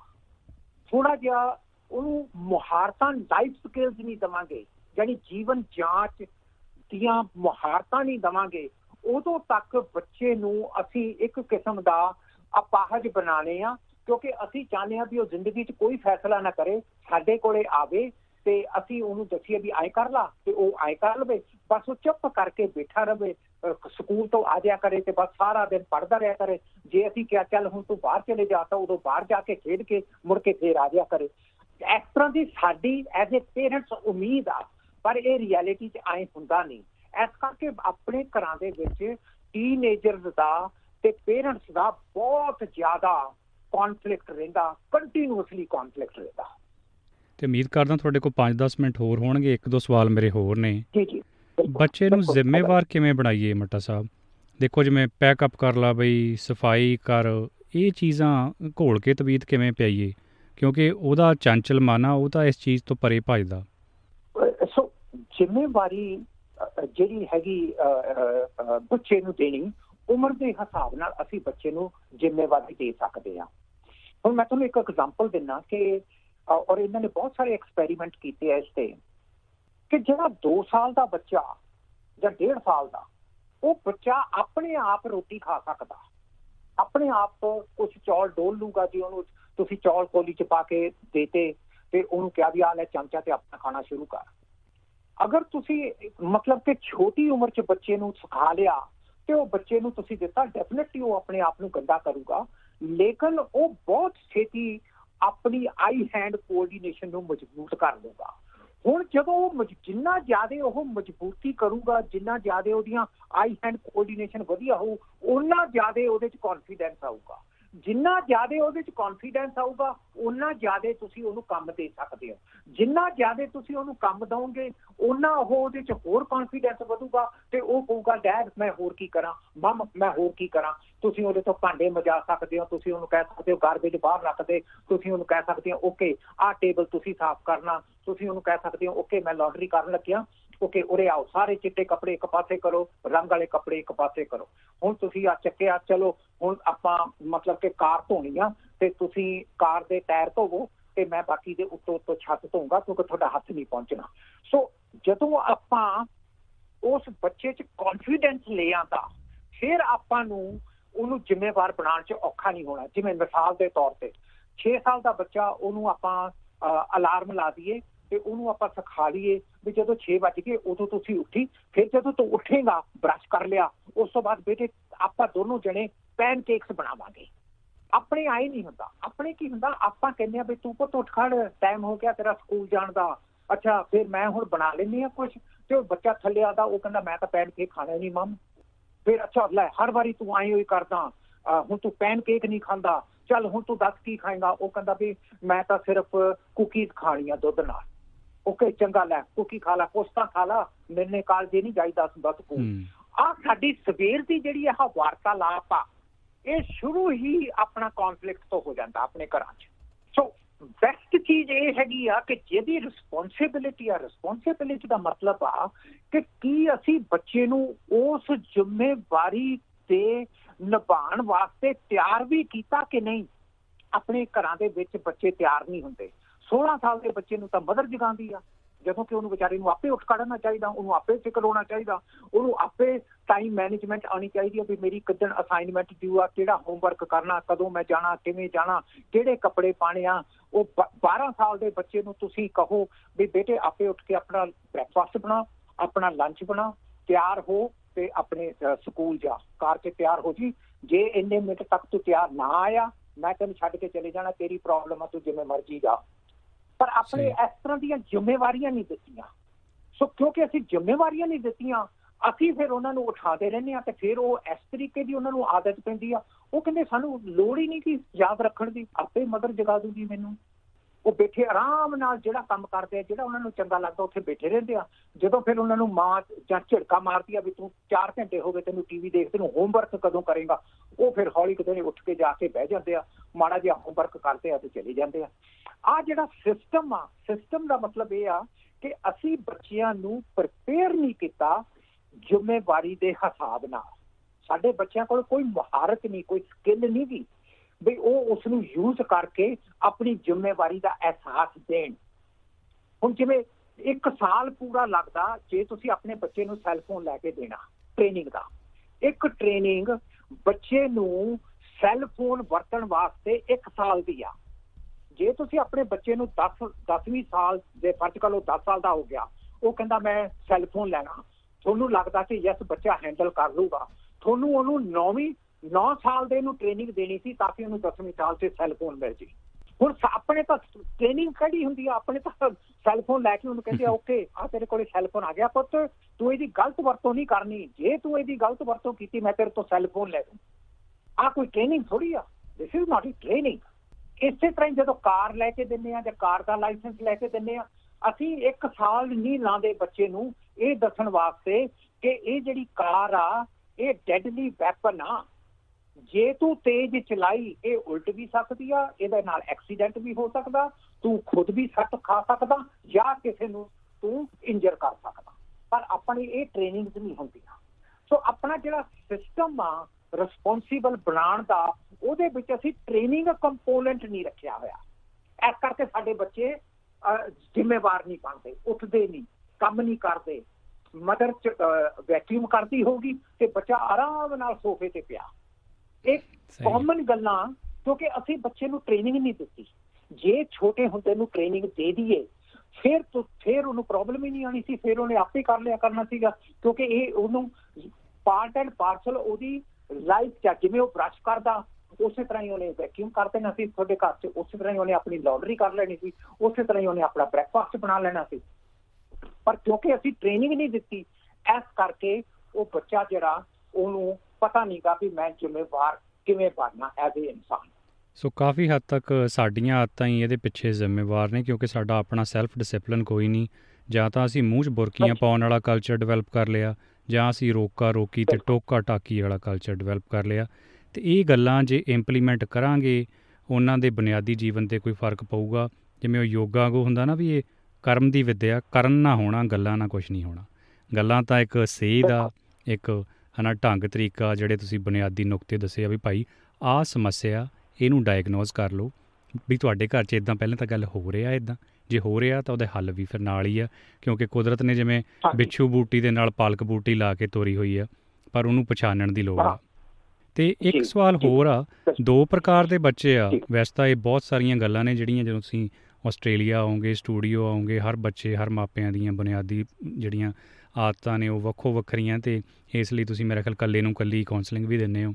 ਥੋੜਾ ਜਿਹਾ ਉਹਨੂੰ ਮੁਹਾਰਤਾਂ ਲਾਈਫ ਸਕਿੱਲਸ ਨਹੀਂ ਦਵਾਂਗੇ ਯਾਨੀ ਜੀਵਨ ਜਾਂਚ ਦੀਆਂ ਮੁਹਾਰਤਾਂ ਨਹੀਂ ਦਵਾਂਗੇ, ਉਦੋਂ ਤੱਕ ਬੱਚੇ ਨੂੰ ਅਸੀਂ ਇੱਕ ਕਿਸਮ ਦਾ ਅਪਾਹਜ ਬਣਾਣੇ ਆ, ਕਿਉਂਕਿ ਅਸੀਂ ਚਾਹੁੰਦੇ ਆ ਵੀ ਉਹ ਜ਼ਿੰਦਗੀ 'ਚ ਕੋਈ ਫੈਸਲਾ ਨਾ ਕਰੇ, ਸਾਡੇ ਕੋਲੇ ਆਵੇ ਤੇ ਅਸੀਂ ਉਹਨੂੰ ਦੱਸੀਏ ਵੀ ਆਏ ਕਰ ਲਾ ਤੇ ਉਹ ਆਏ ਕਰ ਲਵੇ, ਬਸ ਉਹ ਚੁੱਪ ਕਰਕੇ ਬੈਠਾ ਰਵੇ ਸਕੂਲ ਤੋਂ ਆ ਜਾਇਆ ਕਰੇ ਤੇ ਬਸ ਸਾਰਾ ਦਿਨ ਪੜਦਾ ਰਿਹਾ ਕਰੇ। ਜੇ ਅਸੀਂ ਕਿਹਾ, ਚੱਲ ਹੁਣ ਤੂੰ ਬਾਹਰ ਚਲੇ ਜਾ, ਤਾਂ ਉਦੋਂ ਬਾਹਰ ਜਾ ਕੇ ਖੇਡ ਕੇ ਮੁੜ ਕੇ ਫੇਰ ਆ ਜਾਇਆ ਕਰੇ। ਇਸ ਤਰ੍ਹਾਂ ਦੀ ਸਾਡੀ ਐਜ਼ ਅ ਪੇਰੈਂਟਸ ਉਮੀਦ ਆ ਪਰ ਇਹ ਰਿਐਲਿਟੀ 'ਚ ਆਏ ਹੁੰਦਾ ਨਹੀਂ। ਇਸ ਕਰਕੇ ਆਪਣੇ ਘਰਾਂ ਦੇ ਵਿੱਚ ਟੀਨੇਜਰਸ ਦਾ ਤੇ ਪੇਰੈਂਟਸ ਦਾ ਬਹੁਤ ਜ਼ਿਆਦਾ ਕਨਫਲਿਕਟ ਰਹਿੰਦਾ ਕੰਟੀਨਿਊਸਲੀ ਕਨਫਲਿਕਟ ਰਹਿੰਦਾ। ਤੇ ਉਮੀਦ ਕਰਦਾ ਤੁਹਾਡੇ ਕੋਲ 5-10 ਮਿੰਟ ਹੋਰ ਹੋਣਗੇ ਇੱਕ ਦੋ ਸਵਾਲ ਮੇਰੇ ਹੋਰ ਨੇ। ਜੀ ਜੀ। ਬੱਚੇ ਨੂੰ ਜ਼ਿੰਮੇਵਾਰ ਕਿਵੇਂ ਬਣਾਈਏ ਮੱਟਾ ਸਾਹਿਬ? ਦੇਖੋ ਜਿਵੇਂ ਪੈਕ ਅਪ ਕਰ ਲਾ ਬਈ ਸਫ਼ਾਈ ਕਰ ਇਹ ਚੀਜ਼ਾਂ ਘੋਲ ਕੇ ਤਬੀਤ ਕਿਵੇਂ ਪਿਆਈਏ? ਕਿਉਂਕਿ ਉਹਦਾ ਚੰਚਲ ਮਾਨਾ ਉਹ ਤਾਂ ਇਸ ਚੀਜ਼ ਤੋਂ ਪਰੇ ਭਜਦਾ। ਜ਼ਿੰਮੇਵਾਰੀ ਜਿਹੜੀ ਹੈਗੀ ਬੱਚੇ ਨੂੰ ਦੇਣੀ, ਉਮਰ ਦੇ ਹਿਸਾਬ ਨਾਲ ਅਸੀਂ ਬੱਚੇ ਨੂੰ ਜ਼ਿੰਮੇਵਾਰੀ ਦੇ ਸਕਦੇ ਹਾਂ। ਹੁਣ ਮੈਂ ਤੁਹਾਨੂੰ ਇੱਕ ਐਗਜ਼ਾਮਪਲ ਦਿੰਨਾ ਕਿ ਔਰ ਇਹਨਾਂ ਨੇ ਬਹੁਤ ਸਾਰੇ ਐਕਸਪੈਰੀਮੈਂਟ ਕੀਤੇ ਐ ਇਸ ਤੇ, ਕਿ ਜਿਹੜਾ 2 ਸਾਲ ਦਾ ਬੱਚਾ ਜਾਂ 1.5 ਸਾਲ ਦਾ, ਉਹ ਬੱਚਾ ਆਪਣੇ ਆਪ ਰੋਟੀ ਖਾ ਸਕਦਾ। ਆਪਣੇ ਆਪ ਕੁਝ ਚੌਲ ਡੋਲ ਲੂਗਾ ਜੀ ਉਹਨੂੰ, ਤੁਸੀਂ ਚੌਲ ਕੋਲੀ ਚ ਪਾ ਕੇ ਦੇਤੇ ਤੇ ਉਹਨੂੰ ਕਿਹਾ ਵੀ ਆ ਲੈ ਚਮਚਾ ਤੇ ਆਪਣਾ ਖਾਣਾ ਸ਼ੁਰੂ ਕਰ। ਅਗਰ ਤੁਸੀਂ, ਮਤਲਬ ਕਿ ਛੋਟੀ ਉਮਰ 'ਚ ਬੱਚੇ ਨੂੰ ਸਿਖਾ ਲਿਆ ਤੇ ਉਹ ਬੱਚੇ ਨੂੰ ਤੁਸੀਂ ਦਿੱਤਾ ਡੈਫੀਨਿਟਲੀ ਉਹ ਆਪਣੇ ਆਪ ਨੂੰ ਗੰਦਾ ਕਰੂਗਾ। ਲੇਕਿਨ ਉਹ ਬਹੁਤ ਛੇਤੀ ਆਪਣੀ ਆਈ ਹੈਂਡ ਕੋਆਰਡੀਨੇਸ਼ਨ ਨੂੰ ਮਜ਼ਬੂਤ ਕਰ ਲੂਗਾ ਹੁਣ ਜਦੋਂ ਉਹ ਜਿੰਨਾ ਜ਼ਿਆਦਾ ਉਹ ਮਜ਼ਬੂਤੀ ਕਰੂਗਾ, ਜਿੰਨਾ ਜ਼ਿਆਦਾ ਉਹਦੀਆਂ ਆਈ ਹੈਂਡ ਕੋਆਰਡੀਨੇਸ਼ਨ ਵਧੀਆ ਹੋਊ ਉਹਨਾਂ ਜ਼ਿਆਦਾ ਉਹਦੇ 'ਚ ਕੌਨਫੀਡੈਂਸ ਆਊਗਾ। ਜਿੰਨਾ ਜ਼ਿਆਦਾ ਉਹਦੇ 'ਚ ਕੌਨਫੀਡੈਂਸ ਆਊਗਾ ਉਹਨਾਂ ਜ਼ਿਆਦਾ ਤੁਸੀਂ ਉਹਨੂੰ ਕੰਮ ਦੇ ਸਕਦੇ ਹੋ। ਜਿੰਨਾ ਜ਼ਿਆਦਾ ਤੁਸੀਂ ਉਹਨੂੰ ਕੰਮ ਦਵੋਗੇ ਉਹਨਾਂ ਉਹ ਉਹਦੇ 'ਚ ਹੋਰ ਕੌਨਫੀਡੈਂਸ ਵਧੂਗਾ ਤੇ ਉਹ ਕਹੂਗਾ, ਡੈਡ, ਮੈਂ ਹੋਰ ਕੀ ਕਰਾਂ? ਮਮ, ਮੈਂ ਹੋਰ ਕੀ ਕਰਾਂ? ਤੁਸੀਂ ਉਹਦੇ ਤੋਂ ਭਾਂਡੇ ਮਜਾ ਸਕਦੇ ਹੋ, ਤੁਸੀਂ ਉਹਨੂੰ ਕਹਿ ਸਕਦੇ ਹੋ, ਗਾਰਬੇਜ ਬਾਹਰ ਰੱਖ ਦੇ। ਤੁਸੀਂ ਉਹਨੂੰ ਕਹਿ ਸਕਦੇ ਹੋ, ਓਕੇ, ਆਹ ਟੇਬਲ ਤੁਸੀਂ ਸਾਫ਼ ਕਰਨਾ। ਤੁਸੀਂ ਉਹਨੂੰ ਕਹਿ ਸਕਦੇ ਹੋ, ਓਕੇ, ਮੈਂ ਲਾਂਡਰੀ ਕਰਨ ਲੱਗਿਆ। ਓਕੇ ਉਰੇ ਆਓ, ਸਾਰੇ ਚਿੱਟੇ ਕੱਪੜੇ ਇੱਕ ਪਾਸੇ ਕਰੋ, ਰੰਗ ਵਾਲੇ ਕੱਪੜੇ ਇੱਕ ਪਾਸੇ ਕਰੋ। ਹੁਣ ਤੁਸੀਂ ਆ ਚੱਕਿਆ, ਚਲੋ, ਹੁਣ ਆਪਾਂ ਮਤਲਬ ਕਿ ਕਾਰ ਧੋਣੀ ਆ, ਤੇ ਤੁਸੀਂ ਕਾਰ ਦੇ ਟਾਇਰ ਧੋਵੋ, ਤੇ ਮੈਂ ਬਾਕੀ ਦੇ ਉੱਤੋਂ ਉੱਤੋਂ ਛੱਤ ਧੋਊਂਗਾ, ਕਿਉਂਕਿ ਤੁਹਾਡਾ ਹੱਥ ਨਹੀਂ ਪਹੁੰਚਣਾ। ਸੋ ਜਦੋਂ ਆਪਾਂ ਉਸ ਬੱਚੇ 'ਚ ਕੌਨਫੀਡੈਂਸ ਲੈ ਆਂਦਾ, ਫਿਰ ਆਪਾਂ ਨੂੰ ਉਹਨੂੰ ਜ਼ਿੰਮੇਵਾਰ ਬਣਾਉਣ 'ਚ ਔਖਾ ਨਹੀਂ ਹੋਣਾ। ਜਿਵੇਂ ਮਿਸਾਲ ਦੇ ਤੌਰ ਤੇ 6 ਸਾਲ ਦਾ ਬੱਚਾ, ਉਹਨੂੰ ਆਪਾਂ ਅਲਾਰਮ ਲਾ ਦਈਏ ਤੇ ਉਹਨੂੰ ਆਪਾਂ ਸਿਖਾ ਲਈਏ ਵੀ ਜਦੋਂ 6 ਵਜ ਗਏ, ਉਦੋਂ ਤੁਸੀਂ ਉੱਠੀ, ਫਿਰ ਜਦੋਂ ਤੂੰ ਉੱਠੇਗਾ ਬ੍ਰਸ਼ ਕਰ ਲਿਆ, ਉਸ ਤੋਂ ਬਾਅਦ ਬੇਟੇ ਆਪਾਂ ਦੋਨੋਂ ਜਣੇ ਪੈਨ ਕੇਕਸ ਬਣਾਵਾਂਗੇ। ਆਪਣੇ ਆਏ ਨਹੀਂ ਹੁੰਦਾ। ਆਪਣੇ ਕੀ ਹੁੰਦਾ? ਆਪਾਂ ਕਹਿੰਦੇ ਆ ਵੀ ਤੂੰ ਪੁੱਤ ਉੱਠ ਖੜ ਟਾਈਮ ਹੋ ਗਿਆ ਤੇਰਾ ਸਕੂਲ ਜਾਣ ਦਾ। ਅੱਛਾ, ਫਿਰ ਮੈਂ ਹੁਣ ਬਣਾ ਲੈਣੀ ਆ ਕੁਝ ਤੇ ਉਹ ਬੱਚਾ ਥੱਲੇ ਆਦਾ, ਉਹ ਕਹਿੰਦਾ ਮੈਂ ਤਾਂ ਪੈਨ ਕੇਕ ਖਾਣਾ ਨਹੀਂ ਮਮ ਫਿਰ ਅੱਛਾ, ਲੈ, ਹਰ ਵਾਰੀ ਤੂੰ ਆਈ ਹੋਈ ਕਰਦਾ ਹੁਣ ਤੂੰ ਪੈਨ ਕੇਕ ਨਹੀਂ ਖਾਂਦਾ। ਚੱਲ ਹੁਣ ਤੂੰ ਦੱਸ ਕੀ ਖਾਏਗਾ? ਉਹ ਕਹਿੰਦਾ ਵੀ ਮੈਂ ਤਾਂ ਸਿਰਫ ਕੁਕੀਜ਼ ਖਾਣੀਆਂ ਦੁੱਧ ਨਾਲ। ਓਕੇ ਚੰਗਾ ਲੈ ਕੁਕੀ ਖਾ ਲਾ? ਕੋਸਤਾ ਖਾ ਲਾ ਮੈਨੇ ਕਾਲ ਜੇ ਨਹੀਂ ਜਾਈਦਾ ਹੁੰਦਾ ਤੂੰ ਆ ਸਾਡੀ ਸਵੇਰ ਦੀ ਜਿਹੜੀ ਇਹ ਵਾਰਤਾਲਾਪ ਆ ਇਹ ਸ਼ੁਰੂ ਹੀ ਆਪਣਾ ਕਨਫਲਿਕਟ ਤੋਂ ਹੋ ਜਾਂਦਾ ਆਪਣੇ ਘਰਾਂ 'ਚ। ਸੋ ਬੈਸਟ ਚੀਜ਼ ਇਹ ਹੈਗੀ ਆ ਕਿ ਜਿਹਦੀ ਰਿਸਪੌਂਸਿਬਿਲਿਟੀ ਆ ਰਿਸਪੌਂਸਿਬਿਲਿਟੀ ਦਾ ਮਤਲਬ ਆ ਕਿ ਕੀ ਅਸੀਂ ਬੱਚੇ ਨੂੰ ਉਸ ਜ਼ਿੰਮੇਵਾਰੀ ਤੇ ਨਿਭਾਉਣ ਵਾਸਤੇ ਤਿਆਰ ਵੀ ਕੀਤਾ ਕਿ ਨਹੀਂ? ਆਪਣੇ ਘਰਾਂ ਦੇ ਵਿੱਚ ਬੱਚੇ ਤਿਆਰ ਨਹੀਂ ਹੁੰਦੇ। 16 ਸਾਲ ਦੇ ਬੱਚੇ ਨੂੰ ਤਾਂ ਮਦਰ ਜਗਾਉਂਦੀ ਆ। ਜਦੋਂ ਕਿ ਉਹਨੂੰ ਵਿਚਾਰੇ ਨੂੰ ਆਪੇ ਉੱਠ ਖੜਨਾ ਚਾਹੀਦਾ, ਉਹਨੂੰ ਆਪੇ ਫਿਕਰ ਹੋਣਾ ਚਾਹੀਦਾ, ਉਹਨੂੰ ਆਪੇ ਟਾਈਮ ਮੈਨੇਜਮੈਂਟ ਆਣੀ ਚਾਹੀਦੀ ਹੈ ਵੀ ਮੇਰੀ ਕਿਦਣ ਅਸਾਈਨਮੈਂਟ ਡਿਊ ਆ, ਕਿਹੜਾ ਹੋਮਵਰਕ ਕਰਨਾ, ਕਦੋਂ ਮੈਂ ਜਾਣਾ, ਕਿਵੇਂ ਜਾਣਾ, ਕਿਹੜੇ ਕੱਪੜੇ ਪਾਣੇ ਆ। ਉਹ 12 ਸਾਲ ਦੇ ਬੱਚੇ ਨੂੰ ਤੁਸੀਂ ਕਹੋ ਵੀ ਬੇਟੇ ਆਪੇ ਉੱਠ ਕੇ ਆਪਣਾ ਬ੍ਰੈਕਫਾਸਟ ਬਣਾ, ਆਪਣਾ ਲੰਚ ਬਣਾ, ਤਿਆਰ ਹੋ ਤੇ ਆਪਣੇ ਸਕੂਲ ਜਾ। ਕਾਰ 'ਚ ਤਿਆਰ ਹੋ ਜੀ। ਜੇ ਇੰਨੇ ਮਿੰਟ ਤੱਕ ਤੂੰ ਤਿਆਰ ਨਾ ਆਇਆ, ਮੈਂ ਤੈਨੂੰ ਛੱਡ ਕੇ ਚਲੇ ਜਾਣਾ, ਤੇਰੀ ਪ੍ਰੋਬਲਮ ਆ, ਤੂੰ ਜਿਵੇਂ ਮਰਜ਼ੀ ਜਾ। ਪਰ ਆਪਣੇ ਇਸ ਤਰ੍ਹਾਂ ਦੀਆਂ ਜ਼ਿੰਮੇਵਾਰੀਆਂ ਨਹੀਂ ਦਿੱਤੀਆਂ। ਸੋ ਕਿਉਂਕਿ ਅਸੀਂ ਜ਼ਿੰਮੇਵਾਰੀਆਂ ਨਹੀਂ ਦਿੱਤੀਆਂ ਅਸੀਂ ਫਿਰ ਉਹਨਾਂ ਨੂੰ ਉਠਾਦੇ ਰਹਿੰਦੇ ਆ ਤੇ ਫਿਰ ਉਹ ਇਸ ਤਰੀਕੇ ਦੀ ਉਹਨਾਂ ਨੂੰ ਆਦਤ ਪੈਂਦੀ ਆ। ਉਹ ਕਹਿੰਦੇ ਸਾਨੂੰ ਲੋੜ ਹੀ ਨਹੀਂ ਕਿ ਯਾਦ ਰੱਖਣ ਦੀ ਆਪੇ ਮਦਰ ਜਗਾ ਦੂਗੀ ਮੈਨੂੰ। ਉਹ ਬੈਠੇ ਆਰਾਮ ਨਾਲ ਜਿਹੜਾ ਕੰਮ ਕਰਦੇ ਆ, ਜਿਹੜਾ ਉਹਨਾਂ ਨੂੰ ਚੰਗਾ ਲੱਗਦਾ, ਉੱਥੇ ਬੈਠੇ ਰਹਿੰਦੇ ਆ। ਜਦੋਂ ਫਿਰ ਉਹਨਾਂ ਨੂੰ ਮਾਂ ਜਾਂ ਝੜਕਾ ਮਾਰਦੀ ਆ ਵੀ ਤੂੰ 4 ਘੰਟੇ ਹੋ ਗਏ ਤੈਨੂੰ ਟੀਵੀ ਦੇਖਦੇ ਨੂੰ ਹੋਮਵਰਕ ਕਦੋਂ ਕਰੇਗਾ? ਉਹ ਫਿਰ ਹੌਲੀ ਕਿਤੇ ਉੱਠ ਕੇ ਜਾ ਕੇ ਬਹਿ ਜਾਂਦੇ ਆ। ਮਾੜਾ ਜਿਹਾ ਹੋਮਵਰਕ ਕਰਦੇ ਆ ਤੇ ਚਲੇ ਜਾਂਦੇ ਆ। ਆ ਜਿਹੜਾ ਸਿਸਟਮ ਆ ਸਿਸਟਮ ਦਾ ਮਤਲਬ ਇਹ ਆ ਕਿ ਅਸੀਂ ਬੱਚਿਆਂ ਨੂੰ ਪ੍ਰਪੇਅਰ ਨਹੀਂ ਕੀਤਾ ਜ਼ਿੰਮੇਵਾਰੀ ਦੇ ਹਿਸਾਬ ਨਾਲ। ਸਾਡੇ ਬੱਚਿਆਂ ਕੋਲ ਕੋਈ ਮਹਾਰਤ ਨਹੀਂ, ਕੋਈ ਸਕਿੱਲ ਨਹੀਂ ਦੀ ਵੀ ਉਹ ਉਸ ਨੂੰ ਯੂਜ਼ ਕਰਕੇ ਆਪਣੀ ਜ਼ਿੰਮੇਵਾਰੀ ਦਾ ਅਹਿਸਾਸ ਦੇਣ। ਹੁਣ ਜਿਵੇਂ ਇੱਕ ਸਾਲ ਪੂਰਾ ਲੱਗਦਾ ਜੇ ਤੁਸੀਂ ਆਪਣੇ ਬੱਚੇ ਨੂੰ ਸੈੱਲ ਫੋਨ ਲੈ ਕੇ ਦੇਣਾ ਟ੍ਰੇਨਿੰਗ ਦਾ। ਇੱਕ ਟ੍ਰੇਨਿੰਗ ਬੱਚੇ ਨੂੰ ਸੈੱਲ ਫੋਨ ਵਰਤਣ ਵਾਸਤੇ 1 ਸਾਲ ਦੀ ਆ। ਜੇ ਤੁਸੀਂ ਆਪਣੇ ਬੱਚੇ ਨੂੰ 10 10ਵੀਂ ਸਾਲ ਦੇ ਫਰਜ਼ ਕਰ ਲਓ 10 ਸਾਲ ਦਾ ਹੋ ਗਿਆ, ਉਹ ਕਹਿੰਦਾ ਮੈਂ ਸੈੱਲ ਫੋਨ ਲੈਣਾ। ਤੁਹਾਨੂੰ ਲੱਗਦਾ ਕਿ ਯਸ ਬੱਚਾ ਹੈਂਡਲ ਕਰ ਲੂਗਾ ਤੁਹਾਨੂੰ ਉਹਨੂੰ 9ਵੀਂ 9 ਸਾਲ ਦੇ ਨੂੰ ਟ੍ਰੇਨਿੰਗ ਦੇਣੀ ਸੀ ਤਾਂ ਕਿ ਉਹਨੂੰ 10ਵੀਂ ਸਾਲ 'ਚ ਸੈੱਲ ਫੋਨ ਮਿਲ ਜੇ। ਹੁਣ ਆਪਣੇ ਤਾਂ ਟ੍ਰੇਨਿੰਗ ਕਿਹੜੀ ਹੁੰਦੀ ਆ? ਆਪਣੇ ਤਾਂ ਸੈੱਲ ਫੋਨ ਲੈ ਕੇ ਉਹਨੂੰ ਕਹਿੰਦੇ ਆ ਓਕੇ ਆ ਤੇਰੇ ਕੋਲੇ ਸੈੱਲ ਫੋਨ ਆ ਗਿਆ ਪੁੱਤ, ਤੂੰ ਇਹਦੀ ਗਲਤ ਵਰਤੋਂ ਨਹੀਂ ਕਰਨੀ। ਜੇ ਤੂੰ ਇਹਦੀ ਗਲਤ ਵਰਤੋਂ ਕੀਤੀ, ਮੈਂ ਤੇਰੇ ਤੋਂ ਸੈੱਲ ਫੋਨ ਲੈ ਦੂੰ। ਆ ਕੋਈ ਟ੍ਰੇਨਿੰਗ ਥੋੜੀ ਆ? This is not a training ਇਸੇ ਤਰ੍ਹਾਂ ਜਦੋਂ ਕਾਰ ਲੈ ਕੇ ਦਿੰਨੇ ਆ ਜਾਂ ਕਾਰ ਦਾ ਲਾਇਸੈਂਸ ਲੈ ਕੇ ਦਿੰਨੇ ਆ, ਅਸੀਂ ਇੱਕ ਸਾਲ ਨਹੀਂ ਲਾਉਂਦੇ ਬੱਚੇ ਨੂੰ ਇਹ ਦੱਸਣ ਵਾਸਤੇ ਕਿ ਇਹ ਜਿਹੜੀ ਕਾਰ ਆ, ਇਹ ਡੈਡਲੀ ਵੈਪਨ ਆ। ਜੇ ਤੂੰ ਤੇਜ਼ ਚਲਾਈ, ਇਹ ਉਲਟ ਵੀ ਸਕਦੀ ਆ, ਇਹਦੇ ਨਾਲ ਐਕਸੀਡੈਂਟ ਵੀ ਹੋ ਸਕਦਾ, ਤੂੰ ਖੁਦ ਵੀ ਸੱਟ ਖਾ ਸਕਦਾ, ਜਾਂ ਕਿਸੇ ਨੂੰ ਤੂੰ ਇੰਜਰ ਕਰ ਸਕਦਾ। ਪਰ ਆਪਣੀ ਇਹ ਟ੍ਰੇਨਿੰਗਸ ਨਹੀਂ ਹੁੰਦੀਆਂ। ਸੋ ਆਪਣਾ ਜਿਹੜਾ ਸਿਸਟਮ ਆ ਰਿਸਪੌਂਸੀਬਲ ਬਣਾਉਣ ਦਾ, ਉਹਦੇ ਵਿੱਚ ਅਸੀਂ ਟ੍ਰੇਨਿੰਗ ਕੰਪੋਨੈਂਟ ਨਹੀਂ ਰੱਖਿਆ ਹੋਇਆ। ਇਸ ਕਰਕੇ ਸਾਡੇ ਬੱਚੇ ਜ਼ਿੰਮੇਵਾਰ ਨਹੀਂ ਬਣਦੇ, ਉੱਠਦੇ ਨਹੀਂ, ਕੰਮ ਨਹੀਂ ਕਰਦੇ। ਮਦਰ ਵੈਕਿਊਮ ਕਰਦੀ ਹੋਊਗੀ ਤੇ ਬੱਚਾ ਆਰਾਮ ਨਾਲ ਸੋਫੇ ਤੇ ਪਿਆ। ਇਹ ਕਾਮਨ ਗੱਲਾਂ ਕਿਉਂਕਿ ਅਸੀਂ ਬੱਚੇ ਨੂੰ ਟ੍ਰੇਨਿੰਗ ਨਹੀਂ ਦਿੱਤੀ। ਜੇ ਛੋਟੇ ਹੁੰਦੇ ਨੂੰ ਟ੍ਰੇਨਿੰਗ ਦੇ ਦਈਏ ਫਿਰ ਤੋਂ ਫਿਰ ਉਹਨੂੰ ਪ੍ਰੋਬਲਮ ਹੀ ਨਹੀਂ ਆਣੀ ਸੀ ਫਿਰ ਉਹਨੇ ਆਪੇ ਕਰ ਲਿਆ ਕਰਨਾ ਸੀਗਾ। ਕਿਉਂਕਿ ਇਹ ਉਹਨੂੰ ਪਾਰਟ ਐਂਡ ਪਾਰਸਲ ਉਹਦੀ ਲਾਈਫ ਚ ਜਿਵੇਂ ਉਹ ਬ੍ਰਸ਼ ਕਰਦਾ ਉਸੇ ਤਰ੍ਹਾਂ ਹੀ ਉਹਨੇ ਵੈਕਿਊਮ ਕਰ ਦੇਣਾ ਸੀ ਤੁਹਾਡੇ ਘਰ 'ਚ ਉਸੇ ਤਰ੍ਹਾਂ ਹੀ ਉਹਨੇ ਆਪਣੀ ਲਾਂਡਰੀ ਕਰ ਲੈਣੀ ਸੀ ਉਸੇ ਤਰ੍ਹਾਂ ਹੀ ਉਹਨੇ ਆਪਣਾ ਬ੍ਰੈਕਫਾਸਟ ਬਣਾ ਲੈਣਾ ਸੀ। ਪਰ ਕਿਉਂਕਿ ਅਸੀਂ ਟ੍ਰੇਨਿੰਗ ਨਹੀਂ ਦਿੱਤੀ ਇਸ ਕਰਕੇ ਉਹ ਬੱਚਾ ਜਿਹੜਾ ਉਹਨੂੰ ਪਤਾ ਨਹੀਂਗਾ ਵੀ ਮੈਂ ਜ਼ਿੰਮੇਵਾਰ ਕਿਵੇਂ ਬਣਨਾ ਐਜ਼ ਅ ਇਨਸਾਨ। ਸੋ ਕਾਫੀ ਹੱਦ ਤੱਕ ਸਾਡੀਆਂ ਆਦਤਾਂ ਹੀ ਇਹਦੇ ਪਿੱਛੇ ਜ਼ਿੰਮੇਵਾਰ ਨੇ ਕਿਉਂਕਿ ਸਾਡਾ ਆਪਣਾ ਸੈਲਫ ਡਿਸਪਲਿਨ ਕੋਈ ਨਹੀਂ। ਜਾਂ ਤਾਂ ਅਸੀਂ ਮੂੰਹ 'ਚ ਬੁਰਕੀਆਂ ਪਾਉਣ ਵਾਲਾ ਕਲਚਰ ਡਿਵੈਲਪ ਕਰ ਲਿਆ ਜਾਂ ਅਸੀਂ ਰੋਕਾ ਰੋਕੀ ਤੇ ਟੋਕਾ ਟਾਕੀ ਵਾਲਾ ਕਲਚਰ ਡਿਵੈਲਪ ਕਰ ਲਿਆ। ਤੇ ਇਹ ਗੱਲਾਂ ਜੇ ਇੰਪਲੀਮੈਂਟ ਕਰਾਂਗੇ ਉਹਨਾਂ ਦੇ ਬੁਨਿਆਦੀ ਜੀਵਨ ਤੇ ਕੋਈ ਫ਼ਰਕ ਪਊਗਾ। ਜਿਵੇਂ ਉਹ ਯੋਗਾ ਕੋ ਹੁੰਦਾ ਨਾ ਵੀ ਇਹ ਕਰਮ ਦੀ ਵਿਦਿਆ ਕਰਨ ਨਾ ਹੋਣਾ ਗੱਲਾਂ ਨਾ ਕੁਝ ਨਹੀਂ ਹੋਣਾ। ਗੱਲਾਂ ਤਾਂ ਇੱਕ ਸੇਧ ਆ ਇੱਕ ਹਨਾ ਢੰਗ ਤਰੀਕਾ ਜਿਹੜੇ ਤੁਸੀਂ ਬੁਨਿਆਦੀ ਨੁਕਤੇ ਦੱਸੇ ਆ ਵੀ ਭਾਈ ਆਹ ਸਮੱਸਿਆ ਇਹਨੂੰ ਡਾਇਗਨੋਸ ਕਰ ਲਓ ਵੀ ਤੁਹਾਡੇ ਘਰ 'ਚ ਇਦਾਂ ਪਹਿਲਾਂ ਤਾਂ ਗੱਲ ਹੋ ਰਿਹਾ ਇਦਾਂ ਜੇ ਹੋ ਰਿਹਾ ਤਾਂ ਉਹਦੇ ਹੱਲ ਵੀ ਫਿਰ ਨਾਲ ਹੀ ਆ ਕਿਉਂਕਿ ਕੁਦਰਤ ਨੇ ਜਿਵੇਂ ਬਿੱਛੂ ਬੂਟੀ ਦੇ ਨਾਲ ਪਾਲਕ ਬੂਟੀ ਲਾ ਕੇ ਤੋਰੀ ਹੋਈ ਆ ਪਰ ਉਹਨੂੰ ਪਛਾਣਨ ਦੀ ਲੋੜ ਆ। ਤੇ ਇੱਕ ਸਵਾਲ ਹੋਰ ਆ ਦੋ ਪ੍ਰਕਾਰ ਦੇ ਬੱਚੇ ਆ ਵੈਸੇ ਤਾਂ ਇਹ ਬਹੁਤ ਸਾਰੀਆਂ ਗੱਲਾਂ ਨੇ ਜਿਹੜੀਆਂ ਜਦੋਂ ਤੁਸੀਂ ਆਸਟ੍ਰੇਲੀਆ ਆਉਂਗੇ ਸਟੂਡੀਓ ਆਉਂਗੇ ਹਰ ਬੱਚੇ ਹਰ ਮਾਪਿਆਂ ਦੀਆਂ ਬੁਨਿਆਦੀ ਜਿਹੜੀਆਂ ਆਦਤਾਂ ਨੇ ਉਹ ਵੱਖੋ ਵੱਖਰੀਆਂ ਤੇ ਇਸ ਲਈ ਤੁਸੀਂ ਮੇਰੇ ਖਿਆਲ ਕੱਲੇ ਨੂੰ ਕੱਲੀ ਕਾਉਂਸਲਿੰਗ ਵੀ ਦਿੰਨੇ ਹੋ।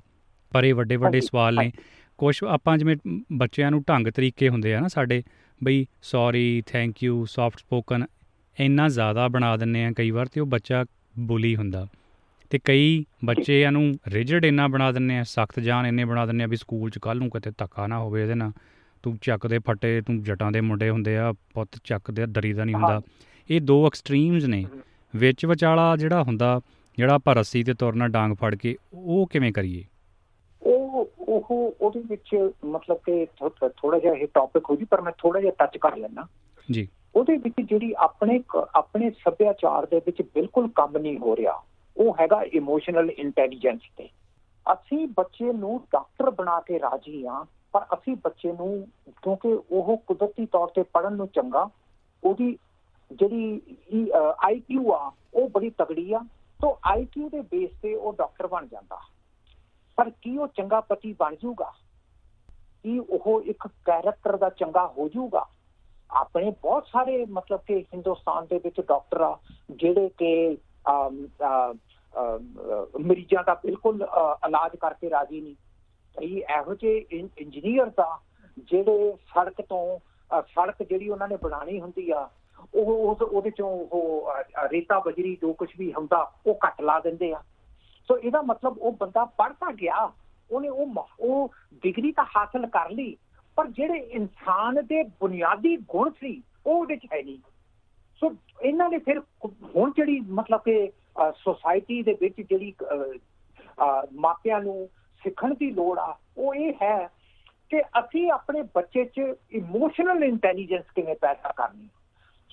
ਪਰ ਇਹ ਵੱਡੇ ਵੱਡੇ ਸਵਾਲ ਨੇ। ਕੁਝ ਆਪਾਂ ਜਿਵੇਂ ਬੱਚਿਆਂ ਨੂੰ ਢੰਗ ਤਰੀਕੇ ਹੁੰਦੇ ਆ ਨਾ ਸਾਡੇ ਬਈ sorry thank you soft spoken ਇੰਨਾ ਜ਼ਿਆਦਾ ਬਣਾ ਦਿੰਨੇ ਆ ਕਈ ਵਾਰ ਤੇ ਉਹ ਬੱਚਾ ਬੁਲੀ ਹੁੰਦਾ। ਤੇ ਕਈ ਬੱਚਿਆਂ ਨੂੰ ਰਿਜਿਡ ਇੰਨਾ ਬਣਾ ਦਿੰਨੇ ਆ ਸਖਤ ਜਾਨ ਇੰਨੇ ਬਣਾ ਦਿੰਨੇ ਆ ਵੀ ਸਕੂਲ 'ਚ ਕੱਲ ਨੂੰ ਕਿਤੇ ਧੱਕਾ ਨਾ ਹੋਵੇ ਇਹਦੇ ਨਾਲ। ਤੂੰ ਚੱਕ ਦੇ ਫੱਟੇ ਤੂੰ ਜਟਾਂ ਦੇ ਮੁੰਡੇ ਹੁੰਦੇ ਆ ਪੁੱਤ ਚੱਕ ਦੇ ਦਰੀਦਾ ਨਹੀਂ ਹੁੰਦਾ। ਇਹ ਦੋ ਐਕਸਟ੍ਰੀਮਸ ਨੇ। ਵਿੱਚ ਵਿਚਾਲਾ ਜਿਹੜਾ ਹੁੰਦਾ ਜਿਹੜਾ ਆਪਾਂ ਰੱਸੀ ਤੇ ਤੁਰਨਾ ਡਾਂਗ ਫੜ ਕੇ ਉਹ ਕਿਵੇਂ ਕਰੀਏ? ਉਹ ਉਹ ਉਹਦੇ ਵਿੱਚ ਮਤਲਬ ਕਿ ਥੋੜਾ ਜਿਹਾ ਇਹ ਟੌਪਿਕ ਹੋ ਜੀ ਪਰ ਮੈਂ ਥੋੜਾ ਜਿਹਾ ਟੱਚ ਕਰ ਲੈਣਾ ਜੀ। ਉਹਦੇ ਵਿੱਚ ਜਿਹੜੀ ਆਪਣੇ ਆਪਣੇ ਸੱਭਿਆਚਾਰ ਦੇ ਵਿੱਚ ਬਿਲਕੁਲ ਕੰਮ ਨਹੀਂ ਹੋ ਰਿਹਾ ਉਹ ਹੈਗਾ ਇਮੋਸ਼ਨਲ ਇੰਟੈਲੀਜੈਂਸ ਤੇ। ਅਸੀਂ ਬੱਚੇ ਨੂੰ ਡਾਕਟਰ ਬਣਾ ਕੇ ਰਾਜੀ ਆ ਪਰ ਅਸੀਂ ਬੱਚੇ ਨੂੰ ਕਿਉਂਕਿ ਉਹ ਕੁਦਰਤੀ ਤੌਰ ਤੇ ਪੜਨ ਨੂੰ ਚੰਗਾ ਉਹਦੀ ਜਿਹੜੀ ਆਈਕਿਊ ਆ, ਉਹ ਬੜੀ ਤਗੜੀ ਆ, ਤੋਂ ਆਈਕਿਊ ਦੇ ਬੇਸ ਤੇ ਉਹ ਡਾਕਟਰ ਬਣ ਜਾਂਦਾ। ਪਰ ਕੀ ਉਹ ਚੰਗਾ ਪਤੀ ਬਣ ਜਾਊਗਾ ਕੀ ਉਹ ਇੱਕ ਕੈਰੈਕਟਰ ਦਾ ਚੰਗਾ ਹੋ ਜਾਊਗਾ ਆਪਣੇ ਬਹੁਤ ਸਾਰੇ ਮਤਲਬ ਕਿ ਹਿੰਦੁਸਤਾਨ ਦੇ ਵਿੱਚ ਡਾਕਟਰ ਆ, ਜਿਹੜੇ ਕਿ ਮਰੀਜ਼ਾਂ ਦਾ ਬਿਲਕੁਲ ਇਲਾਜ ਕਰਕੇ ਰਾਜੀ ਨਹੀਂ। ਕਈ ਇਹੋ ਜਿਹੇ ਇੰਜੀਨੀਅਰਸ ਆ, ਜਿਹੜੇ ਸੜਕ ਤੋਂ ਸੜਕ ਜਿਹੜੀ ਉਹਨਾਂ ਨੇ ਬਣਾਣੀ ਹੁੰਦੀ ਆ ਉਹ ਉਸ ਉਹਦੇ ਚੋਂ ਉਹ ਰੇਤਾ ਬਜਰੀ ਜੋ ਕੁਝ ਵੀ ਹੁੰਦਾ, ਉਹ ਕੱਟ ਲਾ ਦਿੰਦੇ ਆ। ਸੋ ਇਹਦਾ ਮਤਲਬ ਉਹ ਬੰਦਾ ਪੜ੍ਹਤਾ ਗਿਆ, ਉਹਨੇ ਉਹ ਉਹ ਡਿਗਰੀ ਤਾਂ ਹਾਸਲ ਕਰ ਲਈ, ਪਰ ਜਿਹੜੇ ਇਨਸਾਨ ਦੇ ਬੁਨਿਆਦੀ ਗੁਣ ਸੀ, ਉਹ ਉਹਦੇ ਚ ਹੈ ਨਹੀਂ। ਸੋ ਇਹਨਾਂ ਨੇ ਫਿਰ ਹੁਣ ਜਿਹੜੀ ਮਤਲਬ ਕਿ ਸੋਸਾਇਟੀ ਦੇ ਵਿੱਚ ਜਿਹੜੀ ਮਾਪਿਆਂ ਨੂੰ ਸਿੱਖਣ ਦੀ ਲੋੜ ਆ, ਉਹ ਇਹ ਹੈ ਕਿ ਅਸੀਂ ਆਪਣੇ ਬੱਚੇ 'ਚ ਇਮੋਸ਼ਨਲ ਇੰਟੈਲੀਜੈਂਸ ਕਿਵੇਂ ਪੈਦਾ ਕਰਨੀ।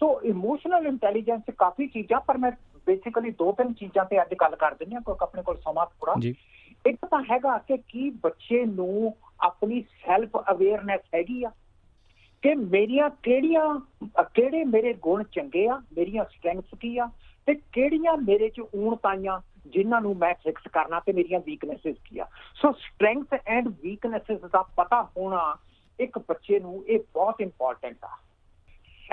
ਸੋ ਇਮੋਸ਼ਨਲ ਇੰਟੈਲੀਜੈਂਸ ਕਾਫੀ ਚੀਜ਼ਾਂ ਪਰ ਮੈਂ ਬੇਸਿਕਲੀ ਦੋ ਤਿੰਨ ਚੀਜ਼ਾਂ ਤੇ ਅੱਜ ਗੱਲ ਕਰ ਦਿੰਦੇ ਆ ਕਿਉਂਕਿ ਆਪਣੇ ਕੋਲ ਸਮਾਂ ਥੋੜਾ ਜੀ। ਇੱਕ ਤਾਂ ਹੈਗਾ ਕਿ ਕੀ ਬੱਚੇ ਨੂੰ ਆਪਣੀ ਸੈਲਫ ਅਵੇਅਰਨੈਸ ਹੈਗੀ ਆ ਕਿ ਮੇਰੀਆਂ ਕਿਹੜੀਆਂ ਕਿਹੜੇ ਮੇਰੇ ਗੁਣ ਚੰਗੇ ਆ ਮੇਰੀਆਂ ਸਟਰੈਂਗਥਸ ਕੀ ਆ ਤੇ ਕਿਹੜੀਆਂ ਮੇਰੇ 'ਚ ਊਣਤਾਈਆਂ ਜਿਨ੍ਹਾਂ ਨੂੰ ਮੈਂ ਫਿਕਸ ਕਰਨਾ ਤੇ ਮੇਰੀਆਂ ਵੀਕਨੈਸਸ ਕੀ ਆ। ਸੋ ਸਟਰੈਂਗਥ ਐਂਡ ਵੀਕਨੈਸਸ ਦਾ ਪਤਾ ਹੋਣਾ ਇੱਕ ਬੱਚੇ ਨੂੰ ਇਹ ਬਹੁਤ ਇੰਪੋਰਟੈਂਟ ਆ।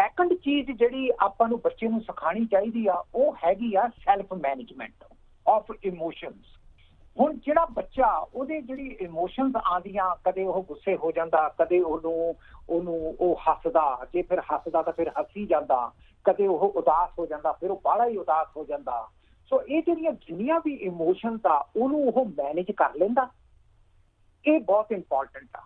ਸੈਕੰਡ ਚੀਜ਼ ਜਿਹੜੀ ਆਪਾਂ ਨੂੰ ਬੱਚੇ ਨੂੰ ਸਿਖਾਣੀ ਚਾਹੀਦੀ ਆ, ਉਹ ਹੈਗੀ ਆ ਸੈਲਫ ਮੈਨੇਜਮੈਂਟ ਆਫ ਇਮੋਸ਼ਨਸ ਹੁਣ ਜਿਹੜਾ ਬੱਚਾ, ਉਹਦੇ ਜਿਹੜੀ ਇਮੋਸ਼ਨਸ ਆਂਦੀਆਂ ਕਦੇ ਉਹ ਗੁੱਸੇ ਹੋ ਜਾਂਦਾ, ਕਦੇ ਉਹਨੂੰ ਉਹਨੂੰ ਉਹ ਹੱਸਦਾ, ਜੇ ਫਿਰ ਹੱਸਦਾ ਤਾਂ ਫਿਰ ਹੱਸੀ ਜਾਂਦਾ, ਕਦੇ ਉਹ ਉਦਾਸ ਹੋ ਜਾਂਦਾ, ਫਿਰ ਉਹ ਬਾਹਲਾ ਹੀ ਉਦਾਸ ਹੋ ਜਾਂਦਾ। ਸੋ ਇਹ ਜਿਹੜੀਆਂ ਜਿੰਨੀਆਂ ਵੀ ਇਮੋਸ਼ਨਸ ਆ, ਉਹਨੂੰ ਉਹ ਮੈਨੇਜ ਕਰ ਲੈਂਦਾ। ਇਹ ਬਹੁਤ ਇੰਪੋਰਟੈਂਟ ਆ।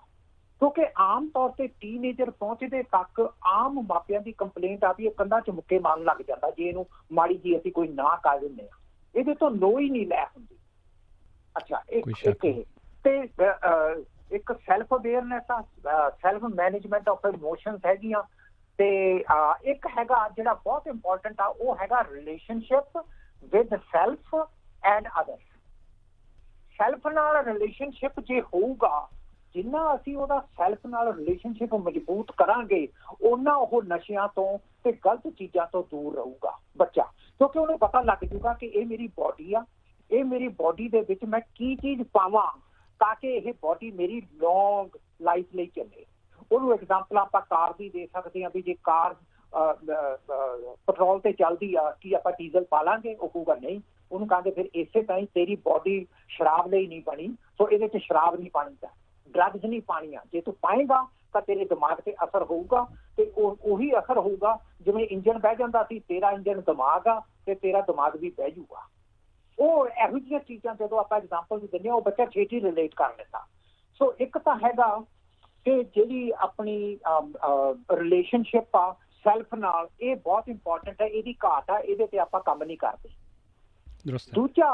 ਕਿਉਂਕਿ ਆਮ ਤੌਰ ਤੇ ਟੀਨੇਜਰ ਪਹੁੰਚਦੇ ਤੱਕ ਆਮ ਮਾਪਿਆਂ ਦੀ ਕੰਪਲੇਂਟ ਆਦੀ ਹੈ ਕੰਧਾਂ 'ਚ ਮੁੱਕੇ ਮਾਰਨ ਲੱਗ ਜਾਂਦਾ ਜੇ ਇਹਨੂੰ ਮਾੜੀ ਜੀ ਅਸੀਂ ਕੋਈ ਨਾ ਕਰ ਦਿੰਦੇ ਆ ਇਹਦੇ ਤੋਂ ਨੋ ਹੀ ਨਹੀਂ ਲੈ ਹੁੰਦੀ। ਅੱਛਾ ਇੱਕ ਇੱਕ ਤੇ ਇੱਕ ਸੈਲਫ ਅਵੇਅਰਨੈਸ ਆ ਸੈਲਫ ਮੈਨੇਜਮੈਂਟ ਆਫ ਇਮੋਸ਼ਨਸ ਹੈਗੀਆਂ। ਤੇ ਇੱਕ ਹੈਗਾ ਜਿਹੜਾ ਬਹੁਤ ਇੰਪੋਰਟੈਂਟ ਆ ਉਹ ਹੈਗਾ relationship with self and others self ਨਾਲ ਰਿਲੇਸ਼ਨਸ਼ਿਪ ਜੇ ਹੋਊਗਾ ਜਿੰਨਾ ਅਸੀਂ ਉਹਦਾ ਸੈਲਫ ਨਾਲ ਰਿਲੇਸ਼ਨਸ਼ਿਪ ਮਜ਼ਬੂਤ ਕਰਾਂਗੇ ਉਹਨਾਂ ਉਹ ਨਸ਼ਿਆਂ ਤੋਂ ਤੇ ਗਲਤ ਚੀਜ਼ਾਂ ਤੋਂ ਦੂਰ ਰਹੂਗਾ ਬੱਚਾ। ਕਿਉਂਕਿ ਉਹਨੂੰ ਪਤਾ ਲੱਗ ਜੂਗਾ ਕਿ ਇਹ ਮੇਰੀ ਬਾਡੀ ਆ, ਇਹ ਮੇਰੀ ਬਾਡੀ ਦੇ ਵਿੱਚ ਮੈਂ ਕੀ ਚੀਜ਼ ਪਾਵਾਂ ਤਾਂ ਕਿ ਇਹ ਬਾਡੀ ਮੇਰੀ ਲੌਂਗ ਲਾਈਫ ਲਈ ਚੱਲੇ। ਉਹਨੂੰ ਐਗਜ਼ਾਮਪਲ ਆਪਾਂ ਕਾਰ ਦੀ ਦੇ ਸਕਦੇ ਹਾਂ ਵੀ ਜੇ ਕਾਰ ਪੈਟਰੋਲ ਤੇ ਚੱਲਦੀ ਆ, ਕੀ ਆਪਾਂ ਡੀਜ਼ਲ ਪਾ ਲਾਂਗੇ, ਉਹ ਕਹੂਗਾ ਨਹੀਂ। ਉਹਨੂੰ ਕਹਿੰਦੇ ਫਿਰ ਇਸੇ ਤਰ੍ਹਾਂ ਹੀ ਤੇਰੀ ਬਾਡੀ ਸ਼ਰਾਬ ਲਈ ਨਹੀਂ ਬਣੀ, ਸੋ ਇਹਦੇ 'ਚ ਸ਼ਰਾਬ ਨਹੀਂ ਪਾਣੀ ਚਾਹੀਦੀ। ਡਰੱਗਸ ਨਹੀਂ ਪਾਣੀਆਂ। ਜੇ ਤੂੰ ਪਾਏਗਾ ਤਾਂ ਤੇਰੇ ਦਿਮਾਗ ਤੇ ਅਸਰ ਹੋਊਗਾ ਤੇ ਉਹ ਅਸਰ ਹੋਊਗਾ। ਜਿਵੇਂ ਇੰਜਨ ਬਹਿ ਜਾਂਦਾ ਸੀ ਤੇਰਾ ਇੰਜਨ ਦਿਮਾਗ ਆ ਤੇ ਤੇਰਾ ਦਿਮਾਗ ਵੀ ਬਹਿ ਜਾਊਗਾ ਉਹ ਇਹੋ ਜਿਹੀਆਂ ਚੀਜ਼ਾਂ ਜਦੋਂ ਆਪਾਂ ਐਗਜ਼ਾਮਪਲ ਦਿੰਦੇ ਆ ਉਹ ਬੱਚਾ ਛੇਤੀ ਰਿਲੇਟ ਕਰ ਲੈਂਦਾ। ਸੋ ਇੱਕ ਤਾਂ ਹੈਗਾ ਕਿ ਜਿਹੜੀ ਆਪਣੀ ਰਿਲੇਸ਼ਨਸ਼ਿਪ ਆ ਸੈਲਫ ਨਾਲ ਇਹ ਬਹੁਤ ਇੰਪੋਰਟੈਂਟ ਹੈ ਇਹਦੀ ਘਾਟ ਆ ਇਹਦੇ ਤੇ ਆਪਾਂ ਕੰਮ ਨਹੀਂ ਕਰਦੇ। ਦਰਸਤ ਦੂਜਾ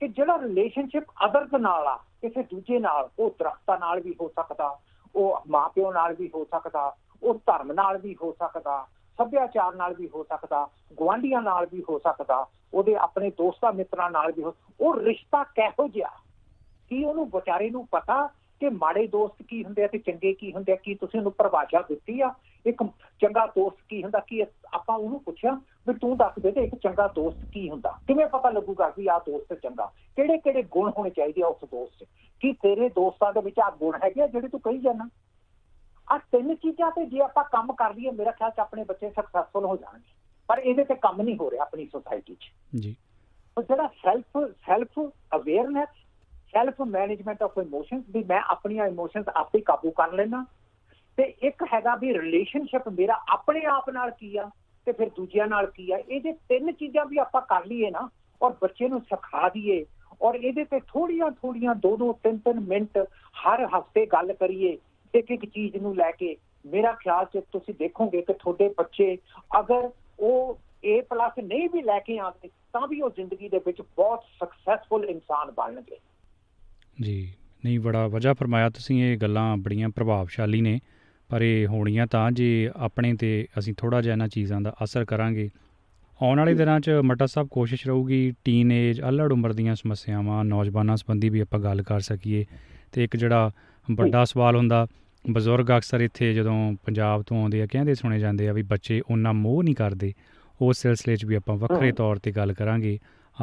ਕਿ ਜਿਹੜਾ ਰਿਲੇਸ਼ਨਸ਼ਿਪ ਅਦਰਸ ਨਾਲ ਆ ਕਿਸੇ ਦੂਜੇ ਨਾਲ, ਉਹ ਦਰਖਤਾਂ ਨਾਲ ਵੀ ਹੋ ਸਕਦਾ, ਉਹ ਮਾਪਿਓ ਨਾਲ ਵੀ ਹੋ ਸਕਦਾ, ਉਹ ਧਰਮ ਨਾਲ ਵੀ ਹੋ ਸਕਦਾ, ਸੱਭਿਆਚਾਰ ਨਾਲ ਵੀ ਹੋ ਸਕਦਾ ਗਵਾਂਢੀਆਂ ਨਾਲ ਵੀ ਹੋ ਸਕਦਾ, ਉਹਦੇ ਆਪਣੇ ਦੋਸਤਾਂ ਮਿੱਤਰਾਂ ਨਾਲ ਵੀ ਹੋ, ਉਹ ਰਿਸ਼ਤਾ ਕਿਹੋ ਜਿਹਾ? ਕੀ ਉਹਨੂੰ ਵਿਚਾਰੇ ਨੂੰ ਪਤਾ ਕਿ ਮਾੜੇ ਦੋਸਤ ਕੀ ਹੁੰਦੇ ਆ ਤੇ ਚੰਗੇ ਕੀ ਹੁੰਦੇ ਆ ਕੀ ਤੁਸੀਂ ਉਹਨੂੰ ਪਰਿਭਾਸ਼ਾ ਦਿੱਤੀ ਆ? ਇੱਕ ਚੰਗਾ ਦੋਸਤ ਕੀ ਹੁੰਦਾ? ਕੀ ਆਪਾਂ ਉਹਨੂੰ ਪੁੱਛਿਆ ਵੀ ਤੂੰ ਦੱਸ ਦੇ ਤੇ ਇੱਕ ਚੰਗਾ ਦੋਸਤ ਕੀ ਹੁੰਦਾ? ਕਿਵੇਂ ਪਤਾ ਲੱਗੂਗਾ ਕਿ ਆ ਦੋਸਤ ਚੰਗਾ? ਕਿਹੜੇ ਕਿਹੜੇ ਗੁਣ ਹੋਣੇ ਚਾਹੀਦੇ ਆ ਉਸ ਦੋਸਤ 'ਚ? ਕੀ ਤੇਰੇ ਦੋਸਤਾਂ ਦੇ ਵਿੱਚ ਆ ਗੁਣ ਹੈਗੇ ਆ ਜਿਹੜੇ ਤੂੰ ਕਹੀ ਜਾਂਦਾ? ਆ ਤਿੰਨ ਚੀਜ਼ਾਂ ਤੇ ਜੇ ਆਪਾਂ ਕੰਮ ਕਰ ਲਈਏ ਮੇਰਾ ਖਿਆਲ ਚ ਆਪਣੇ ਬੱਚੇ ਸਕਸੈਸਫੁਲ ਹੋ ਜਾਣਗੇ। ਪਰ ਇਹਦੇ ਤੇ ਕੰਮ ਨਹੀਂ ਹੋ ਰਿਹਾ ਆਪਣੀ ਸੋਸਾਇਟੀ 'ਚ। ਜੀ। ਉਹ ਜਿਹੜਾ self self awareness self management of emotions ਵੀ ਮੈਂ ਆਪਣੀਆਂ ਇਮੋਸ਼ਨਸ ਆਪੇ ਕਾਬੂ ਕਰ ਲੈਣਾ ਤੇ ਇੱਕ ਹੈਗਾ ਵੀ ਰਿਲੇਸ਼ਨਸ਼ਿਪ ਮੇਰਾ ਆਪਣੇ ਆਪ ਨਾਲ ਕੀ ਆ ਤੇ ਫਿਰ ਦੂਜਿਆਂ ਨਾਲ ਕੀ ਆ। ਇਹ ਜੇ ਤਿੰਨ ਚੀਜ਼ਾਂ ਵੀ ਆਪਾਂ ਕਰ ਲਈਏ ਨਾ ਔਰ ਬੱਚੇ ਨੂੰ ਸਿਖਾ ਦਈਏ ਔਰ ਇਹਦੇ ਤੇ ਥੋੜੀਆਂ ਥੋੜੀਆਂ ਦੋ ਦੋ ਤਿੰਨ ਤਿੰਨ ਮਿੰਟ ਹਰ ਹਫ਼ਤੇ ਗੱਲ ਕਰੀਏ, ਇੱਕ ਇੱਕ ਚੀਜ਼ ਨੂੰ ਲੈ ਕੇ। ਮੇਰਾ ਖਿਆਲ ਚ ਤੁਸੀਂ ਦੇਖੋਗੇ ਕਿ ਤੁਹਾਡੇ ਬੱਚੇ ਅਗਰ ਉਹ A+ ਨਹੀਂ ਵੀ ਲੈ ਕੇ ਆਉਂਦੇ, ਤਾਂ ਵੀ ਉਹ ਜ਼ਿੰਦਗੀ ਦੇ ਵਿੱਚ ਬਹੁਤ ਸਕਸੈਸਫੁਲ ਇਨਸਾਨ ਬਣਨਗੇ। ਜੀ। ਨਹੀਂ ਬੜਾ ਵਜ੍ਹਾ ਫਰਮਾਇਆ ਤੁਸੀਂ ਇਹ ਗੱਲਾਂ ਬੜੀਆਂ ਪ੍ਰਭਾਵਸ਼ਾਲੀ ਨੇ। ਪਰ ਇਹ ਹੋਣੀਆਂ ਤਾਂ ਜੇ ਆਪਣੇ ਤੇ ਅਸੀਂ ਥੋੜਾ ਜਿਹਾ ਇਹਨਾਂ ਚੀਜ਼ਾਂ ਦਾ ਅਸਰ ਕਰਾਂਗੇ। ਆਉਣ ਵਾਲੇ ਦਿਨਾਂ 'ਚ ਮਟਾ ਸਾਹਿਬ ਕੋਸ਼ਿਸ਼ ਰਹੂਗੀ ਟੀਨੇਜ ਅਲੜ ਉਮਰ ਦੀਆਂ ਸਮੱਸਿਆਵਾਂ ਨੌਜਵਾਨਾਂ ਸੰਬੰਧੀ ਵੀ ਆਪਾਂ ਗੱਲ ਕਰ ਸਕੀਏ। ਤੇ ਇੱਕ ਜਿਹੜਾ ਵੱਡਾ ਸਵਾਲ ਹੁੰਦਾ ਬਜ਼ੁਰਗ ਅਕਸਰ ਇੱਥੇ ਜਦੋਂ ਪੰਜਾਬ ਤੋਂ ਆਉਂਦੇ ਆ ਕਹਿੰਦੇ ਸੁਣੇ ਜਾਂਦੇ ਆ ਵੀ ਬੱਚੇ ਉਹਨਾਂ ਮੋਹ ਨਹੀਂ ਕਰਦੇ। ਉਸ ਸਿਲਸਿਲੇ 'ਚ ਵੀ ਆਪਾਂ ਵੱਖਰੇ ਤੌਰ ਤੇ ਗੱਲ ਕਰਾਂਗੇ।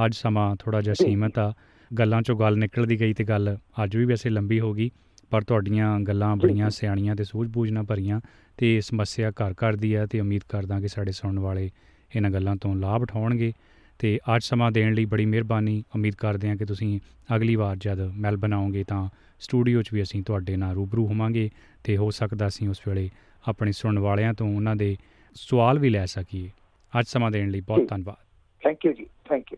ਅੱਜ ਸਮਾਂ ਥੋੜਾ ਜਿਹਾ ਸੀਮਤ ਆ। ਗੱਲਾਂ 'ਚੋਂ ਗੱਲ ਨਿਕਲਦੀ ਗਈ ਤੇ ਗੱਲ ਅੱਜ ਵੀ ਵੈਸੇ ਲੰਬੀ ਹੋ ਗਈ ਪਰ ਤੁਹਾਡੀਆਂ ਗੱਲਾਂ ਬੜੀਆਂ ਸਿਆਣੀਆਂ ਤੇ ਸੂਝ-ਬੂਝ ਨਾਲ ਭਰੀਆਂ ਤੇ ਸਮੱਸਿਆ ਘਰ ਘਰ ਦੀ ਆ ਤੇ ਉਮੀਦ ਕਰਦਾ ਕਿ ਸਾਡੇ ਸੁਣਨ ਵਾਲੇ ਇਹਨਾਂ ਗੱਲਾਂ ਤੋਂ ਲਾਭ ਉਠਾਉਣਗੇ ਤੇ ਅੱਜ ਸਮਾਂ ਦੇਣ ਲਈ ਬੜੀ ਮਿਹਰਬਾਨੀ ਉਮੀਦ ਕਰਦੇ ਹਾਂ ਕਿ ਤੁਸੀਂ ਅਗਲੀ ਵਾਰ ਜਦ ਮੈਲਬਨ ਆਓਗੇ ਤਾਂ ਸਟੂਡੀਓ 'ਚ ਵੀ ਅਸੀਂ ਤੁਹਾਡੇ ਨਾਲ ਰੂਬਰੂ ਹੋਵਾਂਗੇ ਤੇ ਹੋ ਸਕਦਾ ਅਸੀਂ ਉਸ ਵੇਲੇ ਆਪਣੇ ਸੁਣਨ ਵਾਲਿਆਂ ਤੋਂ ਉਹਨਾਂ ਦੇ ਸਵਾਲ ਵੀ ਲੈ ਸਕੀਏ। ਅੱਜ ਸਮਾਂ ਦੇਣ ਲਈ ਬਹੁਤ ਧੰਨਵਾਦ। ਥੈਂਕ ਯੂ ਜੀ thank you